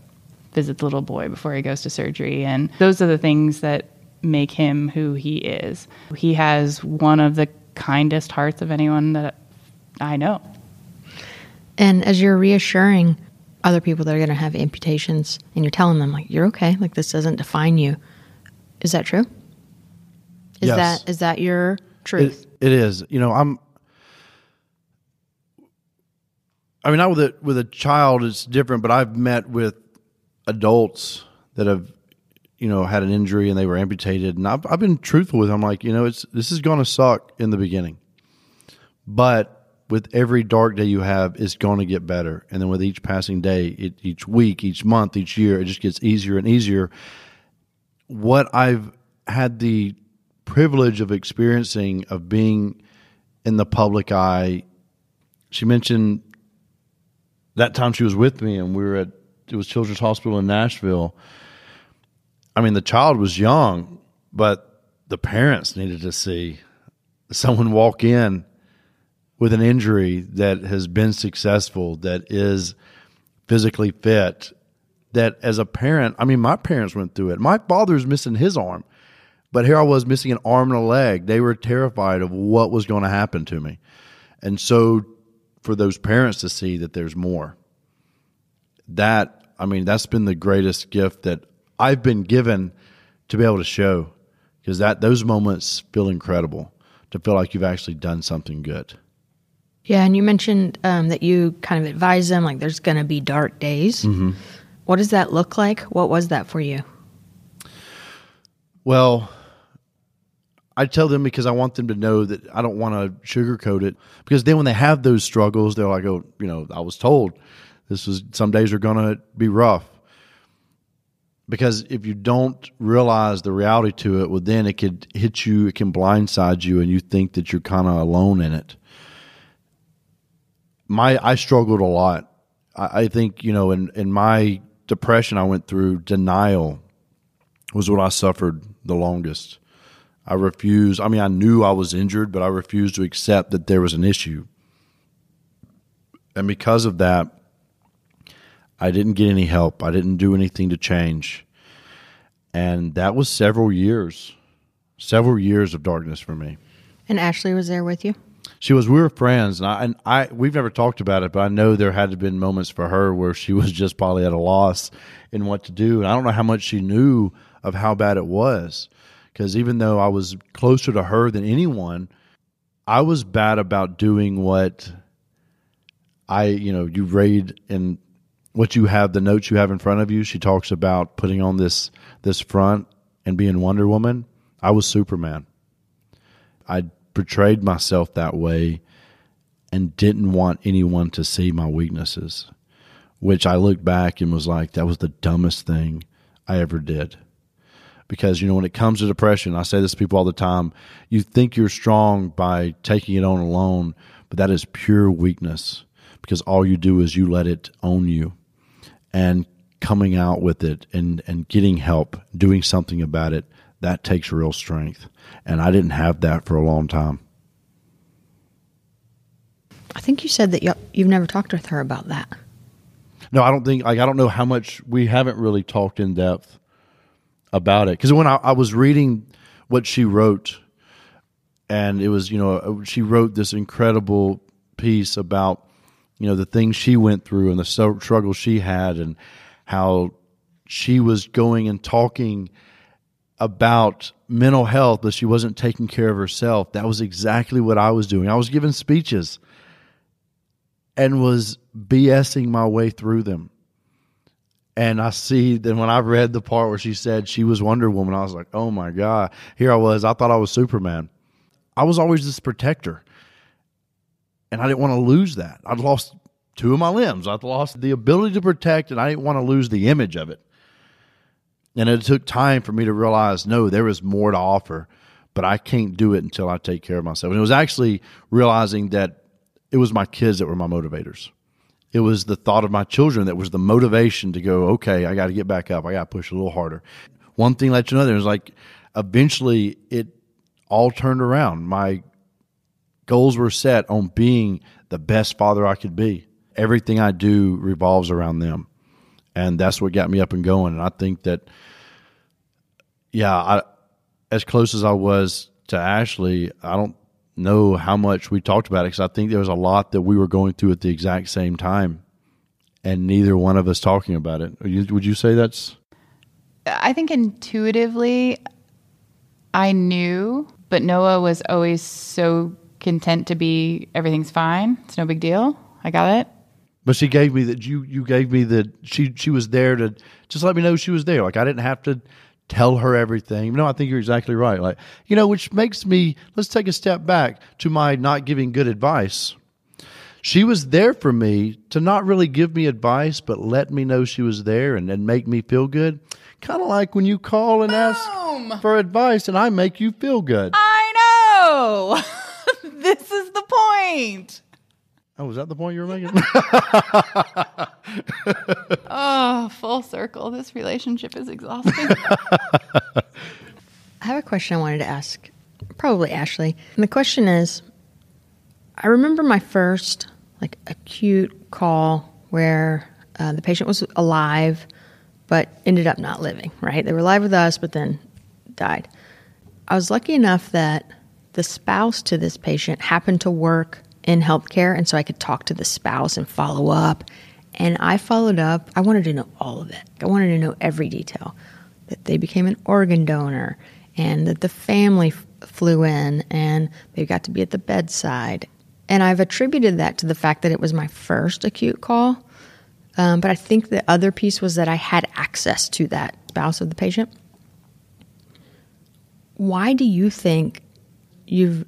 visit the little boy before he goes to surgery. And those are the things that make him who he is. He has one of the kindest hearts of anyone that I know. And as you're reassuring other people that are going to have amputations and you're telling them like you're okay, like this doesn't define you. Is that true? Is Yes. that is that your truth? It, it is. You know, I'm. I mean, not with a with a child, it's different. But I've met with adults that have, you know, had an injury and they were amputated, and I've I've been truthful with them. I'm like, you know, it's this is going to suck in the beginning, but with every dark day you have, it's going to get better. And then with each passing day, it, each week, each month, each year, it just gets easier and easier. What I've had the privilege of experiencing of being in the public eye. She mentioned that time she was with me and we were at it was Children's Hospital in Nashville. I mean, the child was young, but the parents needed to see someone walk in with an injury that has been successful, that is physically fit, that as a parent, I mean, my parents went through it. My father's missing his arm, but here I was missing an arm and a leg. They were terrified of what was going to happen to me. And so for those parents to see that there's more, that, I mean, that's been the greatest gift that I've been given to be able to show because that those moments feel incredible to feel like you've actually done something good. Yeah, and you mentioned um, that you kind of advise them like there's going to be dark days. Mm-hmm. What does that look like? What was that for you? Well, I tell them because I want them to know that I don't want to sugarcoat it. Because then when they have those struggles, they're like, "Oh, you know, I was told this was some days are going to be rough." Because if you don't realize the reality to it, well, then it could hit you, it can blindside you, and you think that you're kind of alone in it. My I struggled a lot. I, I think you know, in in my depression, I went through denial was what I suffered the longest. I refused. I mean, I knew I was injured, but I refused to accept that there was an issue. And because of that, I didn't get any help. I didn't do anything to change. And that was several years, several years of darkness for me. And Ashley was there with you. She was. We were friends, and I, and I. We've never talked about it, but I know there had to been moments for her where she <laughs> was just probably at a loss in what to do, and I don't know how much she knew of how bad it was, because even though I was closer to her than anyone, I was bad about doing what I, you know, you read in what you have, the notes you have in front of you. She talks about putting on this this front and being Wonder Woman. I was Superman. I portrayed myself that way and didn't want anyone to see my weaknesses, which I looked back and was like, that was the dumbest thing I ever did. Because, you know, when it comes to depression, I say this to people all the time you think you're strong by taking it on alone, but that is pure weakness because all you do is you let it own you. And coming out with it and, and getting help, doing something about it, that takes real strength. And I didn't have that for a long time. I think you said that you, you've never talked with her about that. No, I don't think like I don't know how much we haven't really talked in depth about it because when I, I was reading what she wrote, and it was you know uh, she wrote this incredible piece about you know the things she went through and the struggles she had and how she was going and talking about mental health, that she wasn't taking care of herself. That was exactly what I was doing. I was giving speeches and was BSing my way through them. And I see then when I read the part where she said she was Wonder Woman, I was like, oh my God. Here I was. I thought I was Superman. I was always this protector. And I didn't want to lose that. I'd lost two of my limbs. I'd lost the ability to protect, and I didn't want to lose the image of it. And it took time for me to realize no, there is more to offer, but I can't do it until I take care of myself. And it was actually realizing that it was my kids that were my motivators. It was the thought of my children that was the motivation to go, okay, I got to get back up. I got to push a little harder. One thing led to another. It was like eventually it all turned around. My goals were set on being the best father I could be. Everything I do revolves around them. And that's what got me up and going. And I think that, yeah, I, as close as I was to Ashley, I don't know how much we talked about it because I think there was a lot that we were going through at the exact same time, and neither one of us talking about it. Would you say that's? I think intuitively, I knew, but Noah was always so content to be everything's fine. It's no big deal. I got it. But she gave me that you you gave me that she she was there to just let me know she was there. Like I didn't have to tell her everything. No, I think you're exactly right. Like you know, which makes me let's take a step back to my not giving good advice. She was there for me to not really give me advice, but let me know she was there and, and make me feel good. Kind of like when you call and Boom! ask for advice and I make you feel good. I know. <laughs> this is the point. Oh, was that the point you were making? <laughs> Oh, full circle. This relationship is exhausting. <laughs> I have a question I wanted to ask, probably Ashley. And the question is I remember my first like acute call where uh, the patient was alive but ended up not living, right? They were alive with us but then died. I was lucky enough that the spouse to this patient happened to work in healthcare and so I could talk to the spouse and follow up. And I followed up. I wanted to know all of it. I wanted to know every detail that they became an organ donor and that the family f- flew in and they got to be at the bedside. And I've attributed that to the fact that it was my first acute call. Um, but I think the other piece was that I had access to that spouse of the patient. Why do you think you've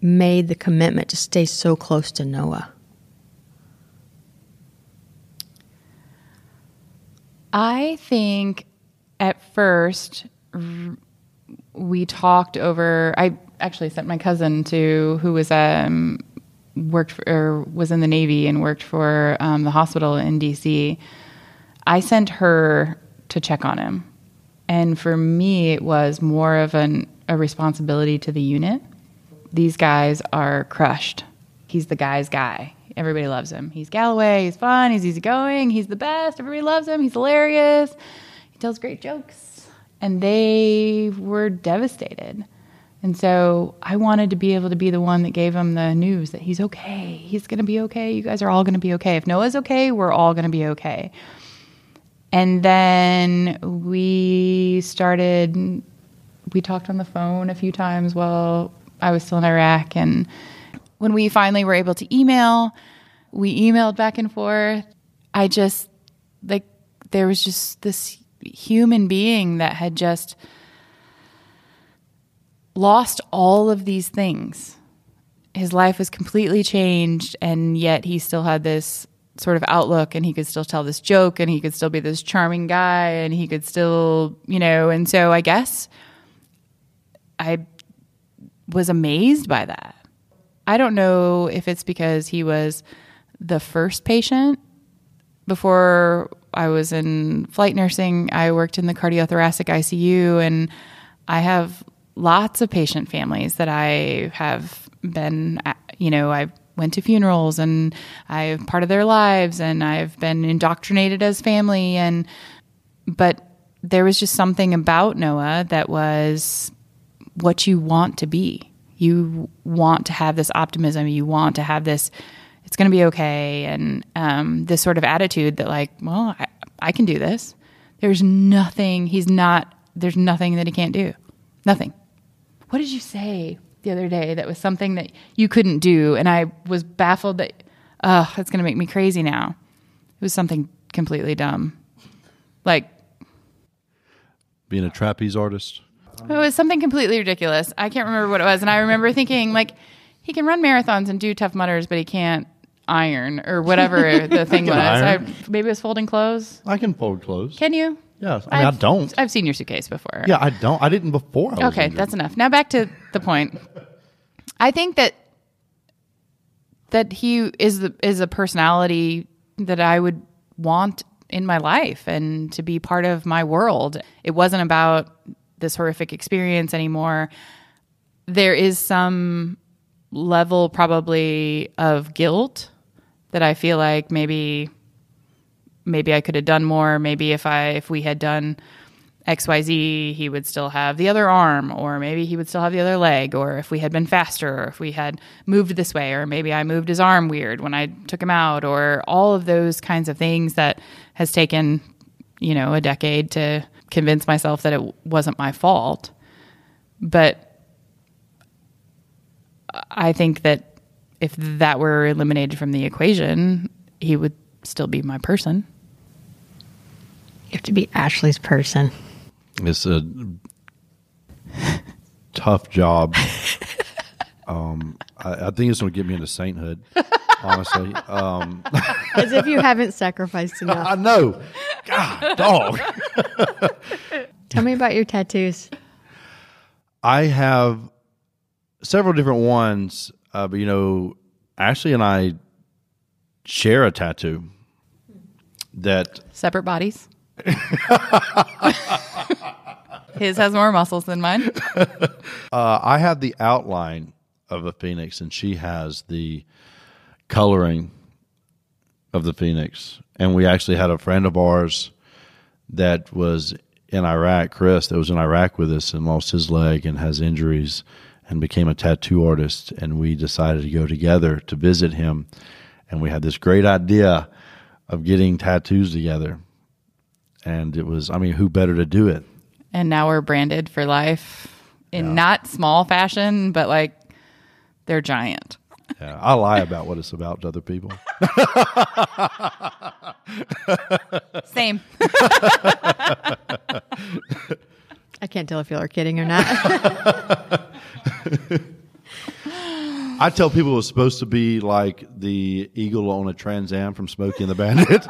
made the commitment to stay so close to Noah? I think at first we talked over. I actually sent my cousin to who was um worked for, or was in the Navy and worked for um, the hospital in DC. I sent her to check on him, and for me, it was more of an a responsibility to the unit. These guys are crushed. He's the guy's guy. Everybody loves him. He's Galloway. He's fun. He's easygoing. He's the best. Everybody loves him. He's hilarious. He tells great jokes. And they were devastated. And so I wanted to be able to be the one that gave him the news that he's okay. He's going to be okay. You guys are all going to be okay. If Noah's okay, we're all going to be okay. And then we started, we talked on the phone a few times while I was still in Iraq. And when we finally were able to email, we emailed back and forth. I just, like, there was just this human being that had just lost all of these things. His life was completely changed, and yet he still had this sort of outlook, and he could still tell this joke, and he could still be this charming guy, and he could still, you know, and so I guess I was amazed by that. I don't know if it's because he was the first patient before I was in flight nursing. I worked in the cardiothoracic ICU, and I have lots of patient families that I have been, you know, I went to funerals and I'm part of their lives, and I've been indoctrinated as family, and but there was just something about Noah that was what you want to be. You want to have this optimism. You want to have this, it's going to be okay. And um, this sort of attitude that, like, well, I, I can do this. There's nothing, he's not, there's nothing that he can't do. Nothing. What did you say the other day that was something that you couldn't do? And I was baffled that, oh, that's going to make me crazy now. It was something completely dumb. Like, Being a trapeze artist. It was something completely ridiculous. I can't remember what it was, and I remember thinking like he can run marathons and do Tough Mudders, but he can't iron or whatever <laughs> the thing was. I, maybe it was folding clothes. I can fold clothes. Can you? yes. I mean, I I've- don't. I've seen your suitcase before. yeah, I don't. I didn't before. I Okay, injured. that's enough. Now back to the point. I think that that he is the is a personality that I would want in my life and to be part of my world. It wasn't about this horrific experience anymore. There is some level probably of guilt that I feel like maybe maybe I could have done more, maybe if I if we had done XYZ, he would still have the other arm, or maybe he would still have the other leg, or if we had been faster, or if we had moved this way, or maybe I moved his arm weird when I took him out, or all of those kinds of things that has taken, you know, a decade to convince myself that it wasn't my fault. But I think that if that were eliminated from the equation, he would still be my person. You have to be Ashley's person. It's a tough job. <laughs> Um, I, I think it's going to get me into sainthood. Honestly, um, <laughs> As if you haven't sacrificed <laughs> enough. I know. God, dog. <laughs> Tell me about your tattoos. I have several different ones, uh, but you know, Ashley and I share a tattoo that Separate bodies. His has more muscles than mine. uh, I have the outline of a phoenix, and she has the coloring of the phoenix. And we actually had a friend of ours that was in Iraq, Chris, that was in Iraq with us and lost his leg and has injuries and became a tattoo artist. And we decided to go together to visit him. And we had this great idea of getting tattoos together. And it was, I mean, who better to do it? And now we're branded for life in not small fashion, but like they're giant. Yeah, I lie about what it's about to other people. <laughs> Same. <laughs> I can't tell if y'all are kidding or not. <laughs> I tell people it was supposed to be like the eagle on a Trans Am from Smokey and the Bandit.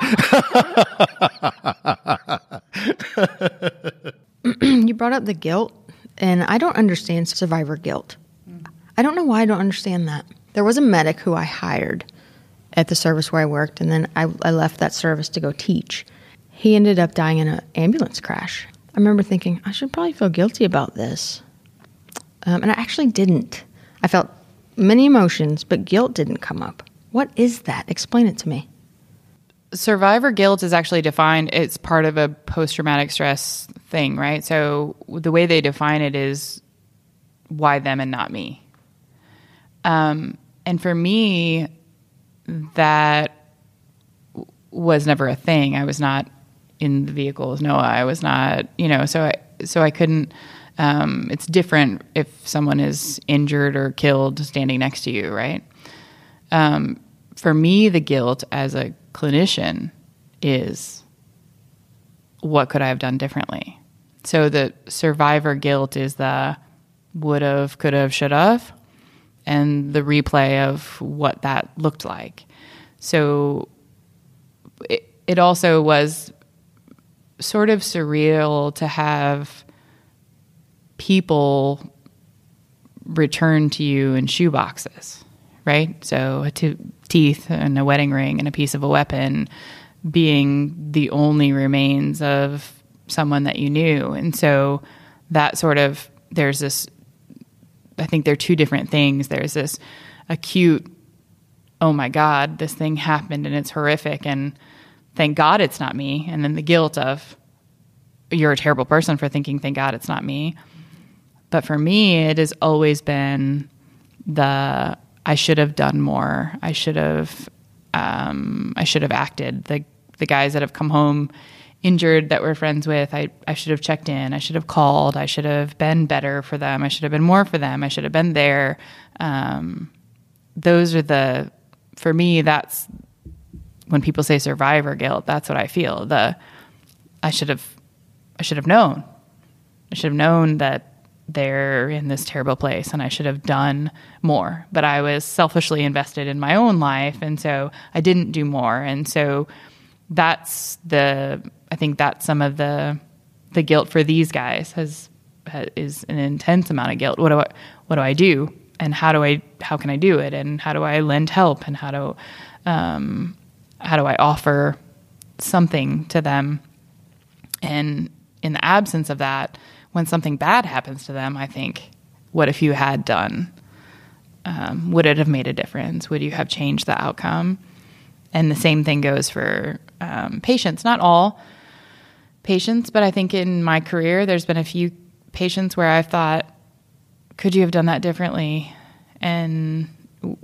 you brought up the guilt, and I don't understand survivor guilt. Mm-hmm. I don't know why I don't understand that. There was a medic who I hired at the service where I worked, and then I, I left that service to go teach. He ended up dying in an ambulance crash. I remember thinking, I should probably feel guilty about this. Um, and I actually didn't. I felt many emotions, but guilt didn't come up. What is that? Explain it to me. survivor guilt is actually defined it's part of a post-traumatic stress thing right so the way they define it is why them and not me um, and for me that w- was never a thing. I was not in the vehicle with noah i was not you know so i so i couldn't um, it's different if someone is injured or killed standing next to you right? Um, for me, the guilt as a clinician is what could I have done differently? So the survivor guilt is the would have, could have, should have, and the replay of what that looked like. So it, it also was sort of surreal to have people return to you in shoeboxes, right? So a t- teeth and a wedding ring and a piece of a weapon being the only remains of someone that you knew. And so that sort of, there's this, I think they're two different things. There's this acute, oh my God, this thing happened and it's horrific. And thank God it's not me. And then the guilt of, you're a terrible person for thinking, thank God it's not me. But for me, it has always been the I should have done more. I should have um, I should have acted. The the guys that have come home injured that we're friends with, I, I should have checked in. I should have called. I should have been better for them. I should have been more for them. I should have been there. Um, those are the for me. That's when people say survivor guilt. That's what I feel. The I should have I should have known. I should have known that they're in this terrible place and I should have done more. But I was selfishly invested in my own life and so I didn't do more. And so that's the I think that's some of the the guilt for these guys has, has is an intense amount of guilt. What do I what do I do? And how do I how can I do it? And how do I lend help? And how do um, how do I offer something to them? And in the absence of that, when something bad happens to them, I think, what if you had done? Um, would it have made a difference? Would you have changed the outcome? And the same thing goes for um, patients. Not all patients, but I think in my career, there's been a few patients where I've thought, could you have done that differently? And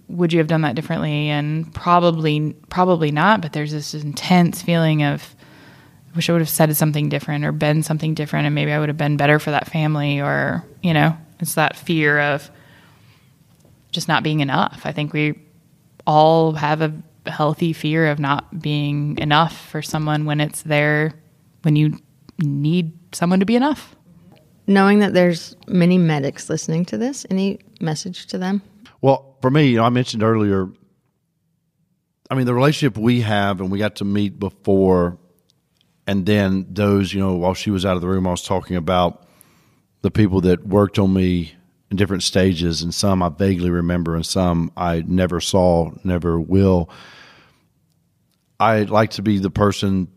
would you have done that differently? And probably, probably not. But there's this intense feeling of, I wish I would have said something different or been something different, and maybe I would have been better for that family. Or you know, it's that fear of just not being enough. I think we all have a healthy fear of not being enough for someone when it's there when you need someone to be enough. Knowing that there's many medics listening to this, any message to them? Well, for me, you know, I mentioned earlier, I mean, the relationship we have and we got to meet before, and then those, you know, while she was out of the room, I was talking about the people that worked on me in different stages, and some I vaguely remember, and some I never saw, never will. I like to be the person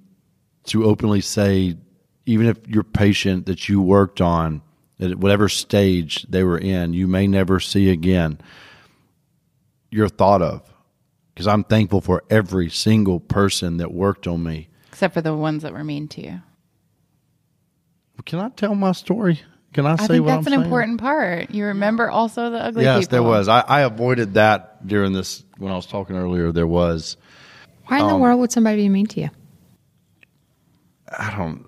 to openly say, even if your patient that you worked on, at whatever stage they were in, you may never see again, you're thought of. Because I'm thankful for every single person that worked on me. Except for the ones that were mean to you. Can I tell my story? Can I say I think what that's I'm an saying? important part. You remember also the ugly Yes, people. there was. I, I avoided that during this when I was talking earlier. There was. Why in the Um, world would somebody be mean to you? I don't.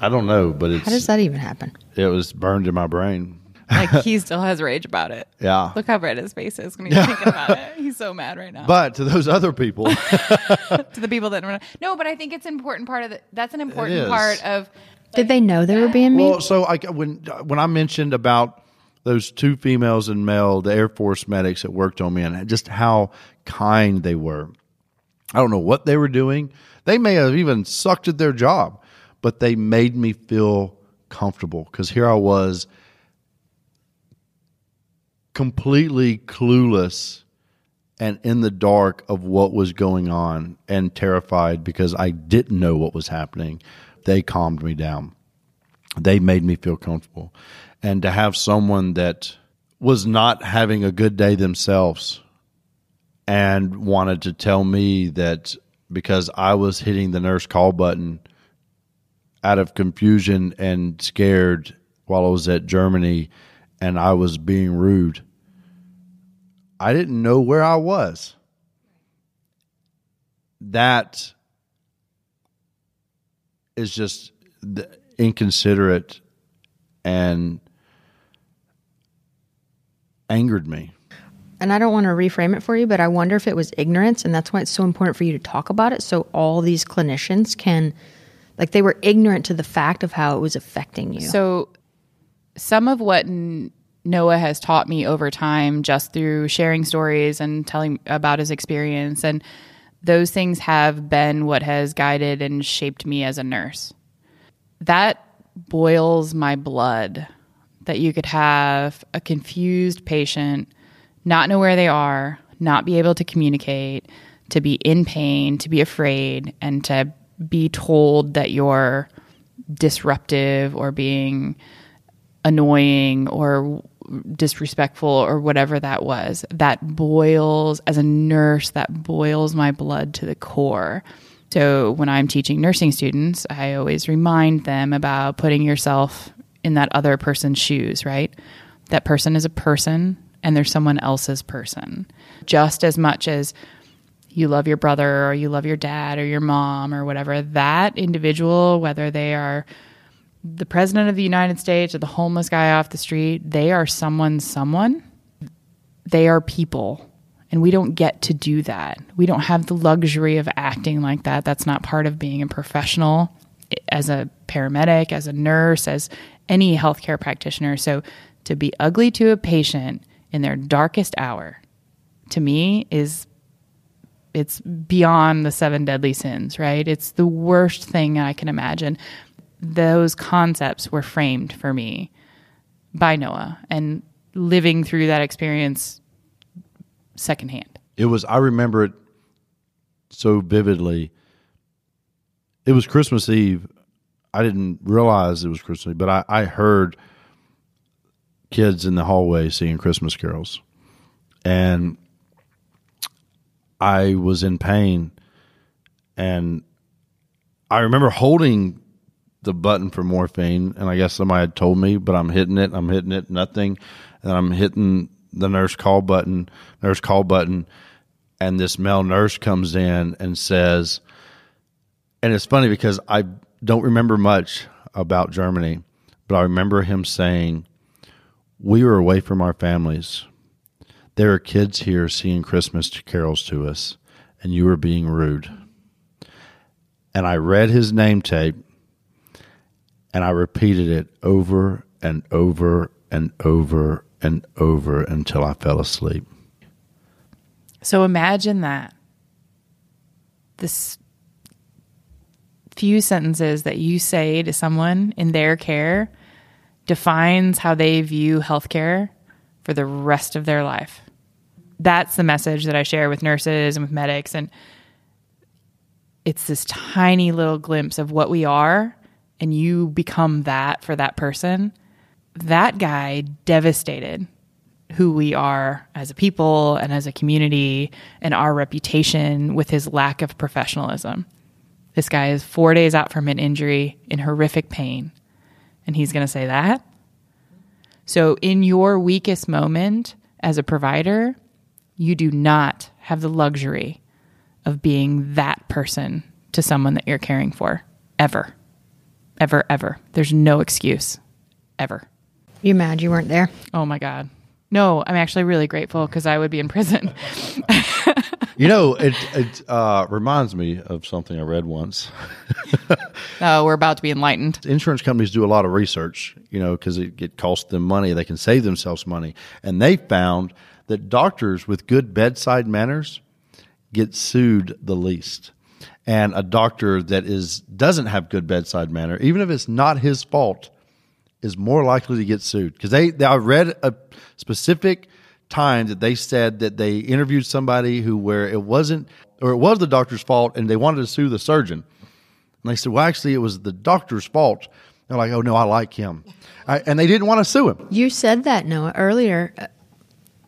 I don't know, but it's How does that even happen? it was burned in my brain. Like <laughs> he still has rage about it. Yeah. Look how red his face is when he's thinking about it. <laughs> He's so mad right now. But to those other people, <laughs> to the people that no, but I think it's an important part of the. That's an important part of. Did they know they were being mean? well, so I when when I mentioned about those two females and male, the Air Force medics that worked on me, and just how kind they were. I don't know what they were doing. They may have even sucked at their job, but they made me feel comfortable because here I was completely clueless and in the dark of what was going on and terrified because I didn't know what was happening. They calmed me down. They made me feel comfortable. And to have someone that was not having a good day themselves and wanted to tell me that because I was hitting the nurse call button out of confusion and scared while I was at Germany and I was being rude. I didn't know where I was. That is just the- inconsiderate and angered me. and I don't want to reframe it for you, but I wonder if it was ignorance, and that's why it's so important for you to talk about it, so all these clinicians can, like, they were ignorant to the fact of how it was affecting you. So, some of what N- Noah has taught me over time, just through sharing stories and telling about his experience, and those things have been what has guided and shaped me as a nurse. That boils my blood that you could have a confused patient not know where they are, not be able to communicate, to be in pain, to be afraid, and to be told that you're disruptive or being annoying or disrespectful or whatever that was. That boils, as a nurse, that boils my blood to the core. So when I'm teaching nursing students, I always remind them about putting yourself in that other person's shoes, right? That person is a person and they're someone else's person. Just as much as you love your brother or you love your dad or your mom or whatever, that individual, whether they are the president of the United States or the homeless guy off the street, they are someone, someone. They are people. And we don't get to do that. We don't have the luxury of acting like that. That's not part of being a professional as a paramedic, as a nurse, as any healthcare practitioner. So to be ugly to a patient in their darkest hour, to me, is it's beyond the seven deadly sins, right? It's the worst thing I can imagine. Those concepts were framed for me by Noah and living through that experience secondhand. It was I remember it so vividly. It was Christmas Eve. I didn't realize it was Christmas but I, I heard kids in the hallway singing Christmas carols. And I was in pain and I remember holding the button for morphine, and I guess somebody had told me, but I'm hitting it, I'm hitting it, nothing, and I'm hitting the nurse call button, nurse call button, and this male nurse comes in and says, and it's funny because I don't remember much about Germany, but I remember him saying, "We were away from our families. There are kids here singing Christmas carols to us, and you were being rude." And I read his name tape, and I repeated it over and over and over and over until I fell asleep. So imagine that. This few sentences that you say to someone in their care defines how they view healthcare for the rest of their life. That's the message that I share with nurses and with medics. And it's this tiny little glimpse of what we are, and you become that for that person. That guy devastated who we are as a people and as a community and our reputation with his lack of professionalism. This guy is four days out from an injury in horrific pain, and he's going to say that. So, in your weakest moment as a provider, you do not have the luxury of being that person to someone that you're caring for ever. Ever, ever. There's no excuse. Ever. You mad you weren't there? Oh my God. No, I'm actually really grateful because I would be in prison. <laughs> You know, it it uh, reminds me of something I read once. <laughs> oh, we're about to be enlightened. Insurance companies do a lot of research, you know, because it, it costs them money. They can save themselves money, and they found that doctors with good bedside manners get sued the least. And a doctor that is doesn't have good bedside manner, even if it's not his fault, is more likely to get sued because they, they. I read a specific time that they said that they interviewed somebody who where it wasn't or it was the doctor's fault and they wanted to sue the surgeon. And they said, well, actually, it was the doctor's fault. They're like, oh no, I like him, I, and they didn't want to sue him. You said that Noah earlier, uh,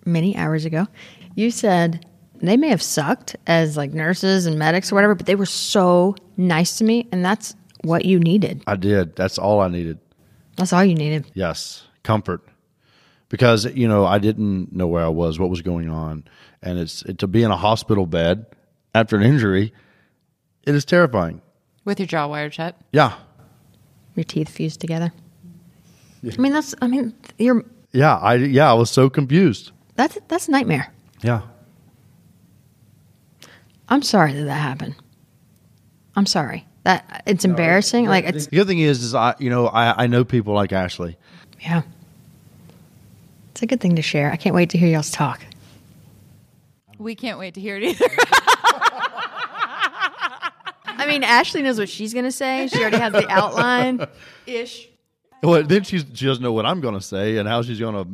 many hours ago. You said they may have sucked as like nurses and medics or whatever, but they were so nice to me, and that's what you needed. I did. That's all I needed. That's all you needed. Yes, comfort. Because you know I didn't know where I was, what was going on, and it's it, to be in a hospital bed after an injury. It is terrifying. With your jaw wired shut. Yeah, Your teeth fused together. I mean, that's. I mean, you're. yeah, I yeah I was so confused. That's that's a nightmare. Yeah, I'm sorry that that happened. I'm sorry. That it's embarrassing. Like it's the good thing is, is I you know I I know people like Ashley. yeah. It's a good thing to share. I can't wait to hear y'all's talk. We can't wait to hear it either. <laughs> I mean, Ashley knows what she's gonna say. She already has the outline. Ish. Well, then she's, she doesn't know what I'm going to say and how she's going to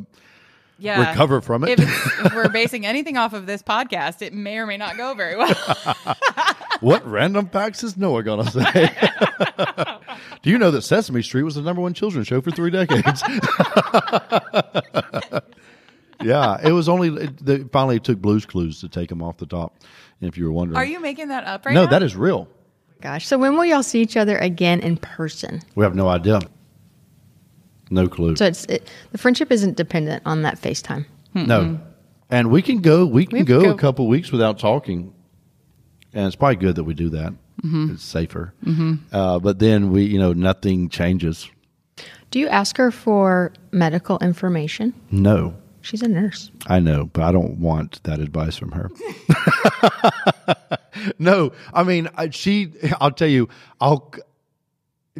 Yeah. recover from it. If, if we're basing anything off of this podcast, it may or may not go very well. <laughs> what random facts is Noah going to say? <laughs> Do you know that Sesame Street was the number one children's show for three decades? <laughs> yeah, it was only it, they finally took Blue's Clues to take them off the top. If you were wondering, Are you making that up right no, now? that is real. Gosh. So when will y'all see each other again in person? We have no idea. No clue. So it's it, the friendship isn't dependent on that FaceTime. Hmm. No, and we can go. We can We go, go- a couple weeks without talking, and it's probably good that we do that. It's safer. Uh, but then we, you know, nothing changes. Do you ask her for medical information? No, She's a nurse. I know, but I don't want that advice from her. <laughs> no, I mean, she. I'll tell you, I'll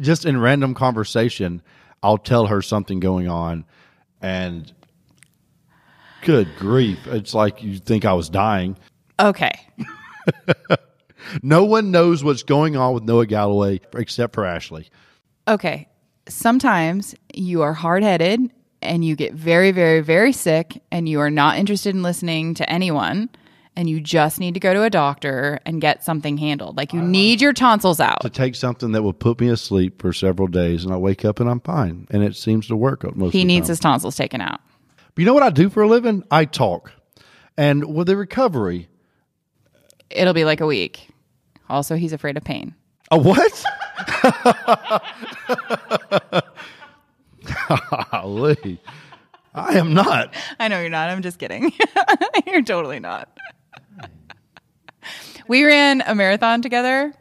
just in random conversation, I'll tell her something going on, and good grief, it's like you think I was dying. Okay. <laughs> No one knows what's going on with Noah Galloway except for Ashley. Okay. Sometimes you are hard headed and you get very, very, very sick and you are not interested in listening to anyone and you just need to go to a doctor and get something handled. Like you need your tonsils out. To take something that will put me asleep for several days, and I wake up and I'm fine, and it seems to work most. He of needs time. his tonsils taken out. But you know what I do for a living? I talk, and with the recovery, It'll be like a week. Also, he's afraid of pain. a what? <laughs> Golly. I am not. I know you're not. I'm just kidding. <laughs> you're totally not. We ran a marathon together.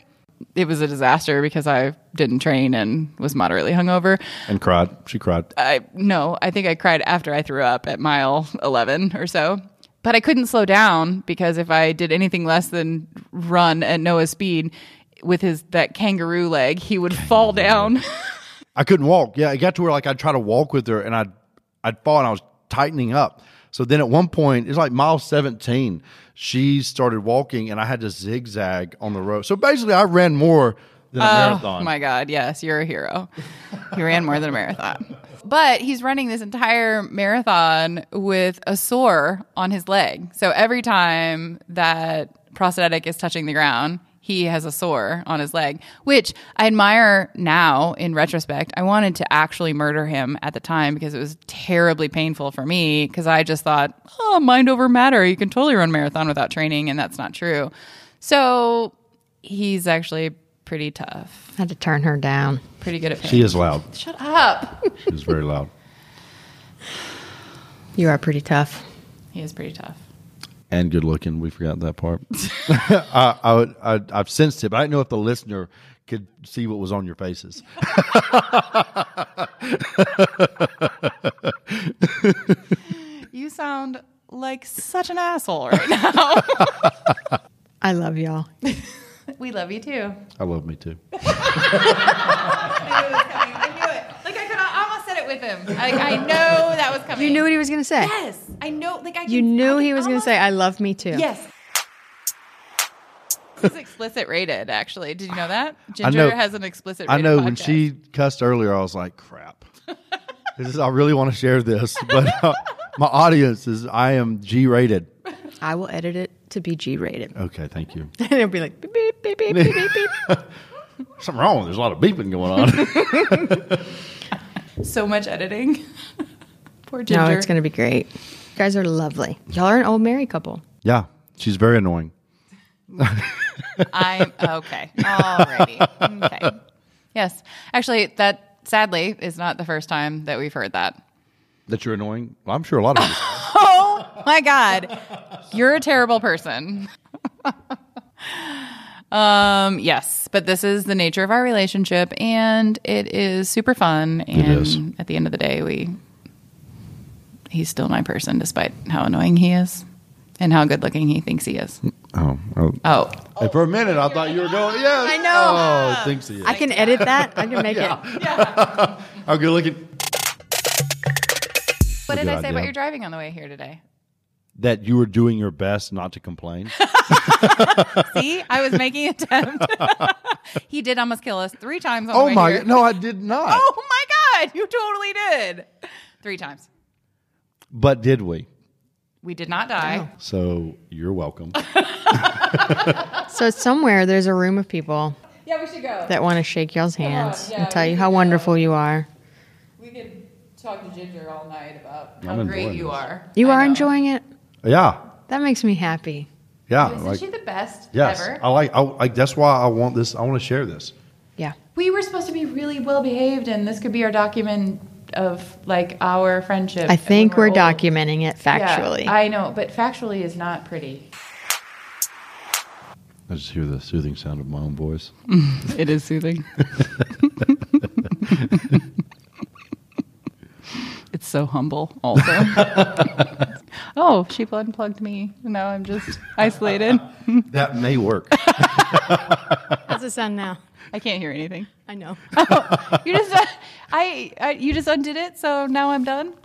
It was a disaster because I didn't train and was moderately hungover. And cried. She cried. I no, I think I cried after I threw up at mile 11 or so. But I couldn't slow down because if I did anything less than run at Noah's speed with his that kangaroo leg, he would fall down. <laughs> I couldn't walk. Yeah, it got to where like I'd try to walk with her and I'd I'd fall and I was tightening up. So then at one point, it's like mile 17, she started walking and I had to zigzag on the road. So basically I ran more than a marathon. Oh marathon. my god, yes, you're a hero. He ran more than a marathon. But he's running this entire marathon with a sore on his leg. So every time that prosthetic is touching the ground, he has a sore on his leg, which I admire now in retrospect. I wanted to actually murder him at the time because it was terribly painful for me because I just thought, oh, mind over matter. You can totally run marathon without training, and that's not true. So he's actually pretty tough, Had to turn her down. pretty good at pain. She is loud. Shut up. She is very loud. You are pretty tough. he is pretty tough. And good looking. We forgot that part. <laughs> I, I, I, I've sensed it, but I didn't know if the listener could see what was on your faces. <laughs> You sound like such an asshole right now. <laughs> I love y'all. we love you too. I love me too. I knew it was coming. I knew it. Like I could I it with him. Like I know that was coming. You knew what he was going to say. Yes, I know. Like I. You can- knew I he was going to say, I love me too. Yes. <laughs> This is explicit rated. Actually, did you know that I Ginger know- has an explicit? I Rated know when she cussed earlier, I was like, crap. <laughs> This is, I really want to share this, <laughs> but uh, my audience is, I am G rated. I will edit it to be G rated. Okay, thank you. and it'll be like beep, beep, beep, beep, beep, beep, beep. Something wrong. There's a lot of beeping going on. So much editing. <laughs> Poor Ginger. No, it's going to be great. You guys are lovely. Y'all are an old married couple. yeah, she's very annoying. I'm okay. Alrighty. Okay. Yes. Actually, that sadly is not the first time that we've heard that. That you're annoying? Well, I'm sure a lot of you. <laughs> Oh my God. You're a terrible person. <laughs> um, yes, but this is the nature of our relationship and it is super fun. And is. at the end of the day, we he's still my person despite how annoying he is and how good looking he thinks he is. Oh, oh. Oh. And for a minute, I thought you were going, yeah. I know. Oh, thinks he is. I can edit that. I can make it. <laughs> Yeah. how good looking. What did I say about idea. your driving on the way here today? That you were doing your best not to complain. <laughs> See, I was making an attempt. <laughs> he did almost kill us three times on oh my here. God. No, I did not. <laughs> Oh my God, you totally did. Three times. But did we? We did not die. So you're welcome. So somewhere there's a room of people Yeah, we should go. that want to shake y'all's hands yeah, and tell you how go. wonderful you are. We could talk to Ginger all night about I'm how great you this. are. You I are know. enjoying it? Yeah. That makes me happy. Yeah. Isn't like, she the best yes. ever? I like, I like, that's why I want this. I want to share this. Yeah. we were supposed to be really well behaved, and this could be our document of like our friendship. I think when we're documenting it Yeah, factually. I know, but factually is not pretty. I just hear the soothing sound of my own voice. <laughs> It is soothing. <laughs> it's so humble, also. <laughs> oh, she unplugged me. Now I'm just isolated. <laughs> That may work. <laughs> How's it sound now? I can't hear anything. I know. You just, uh, I, I, you just undid it, so now I'm done.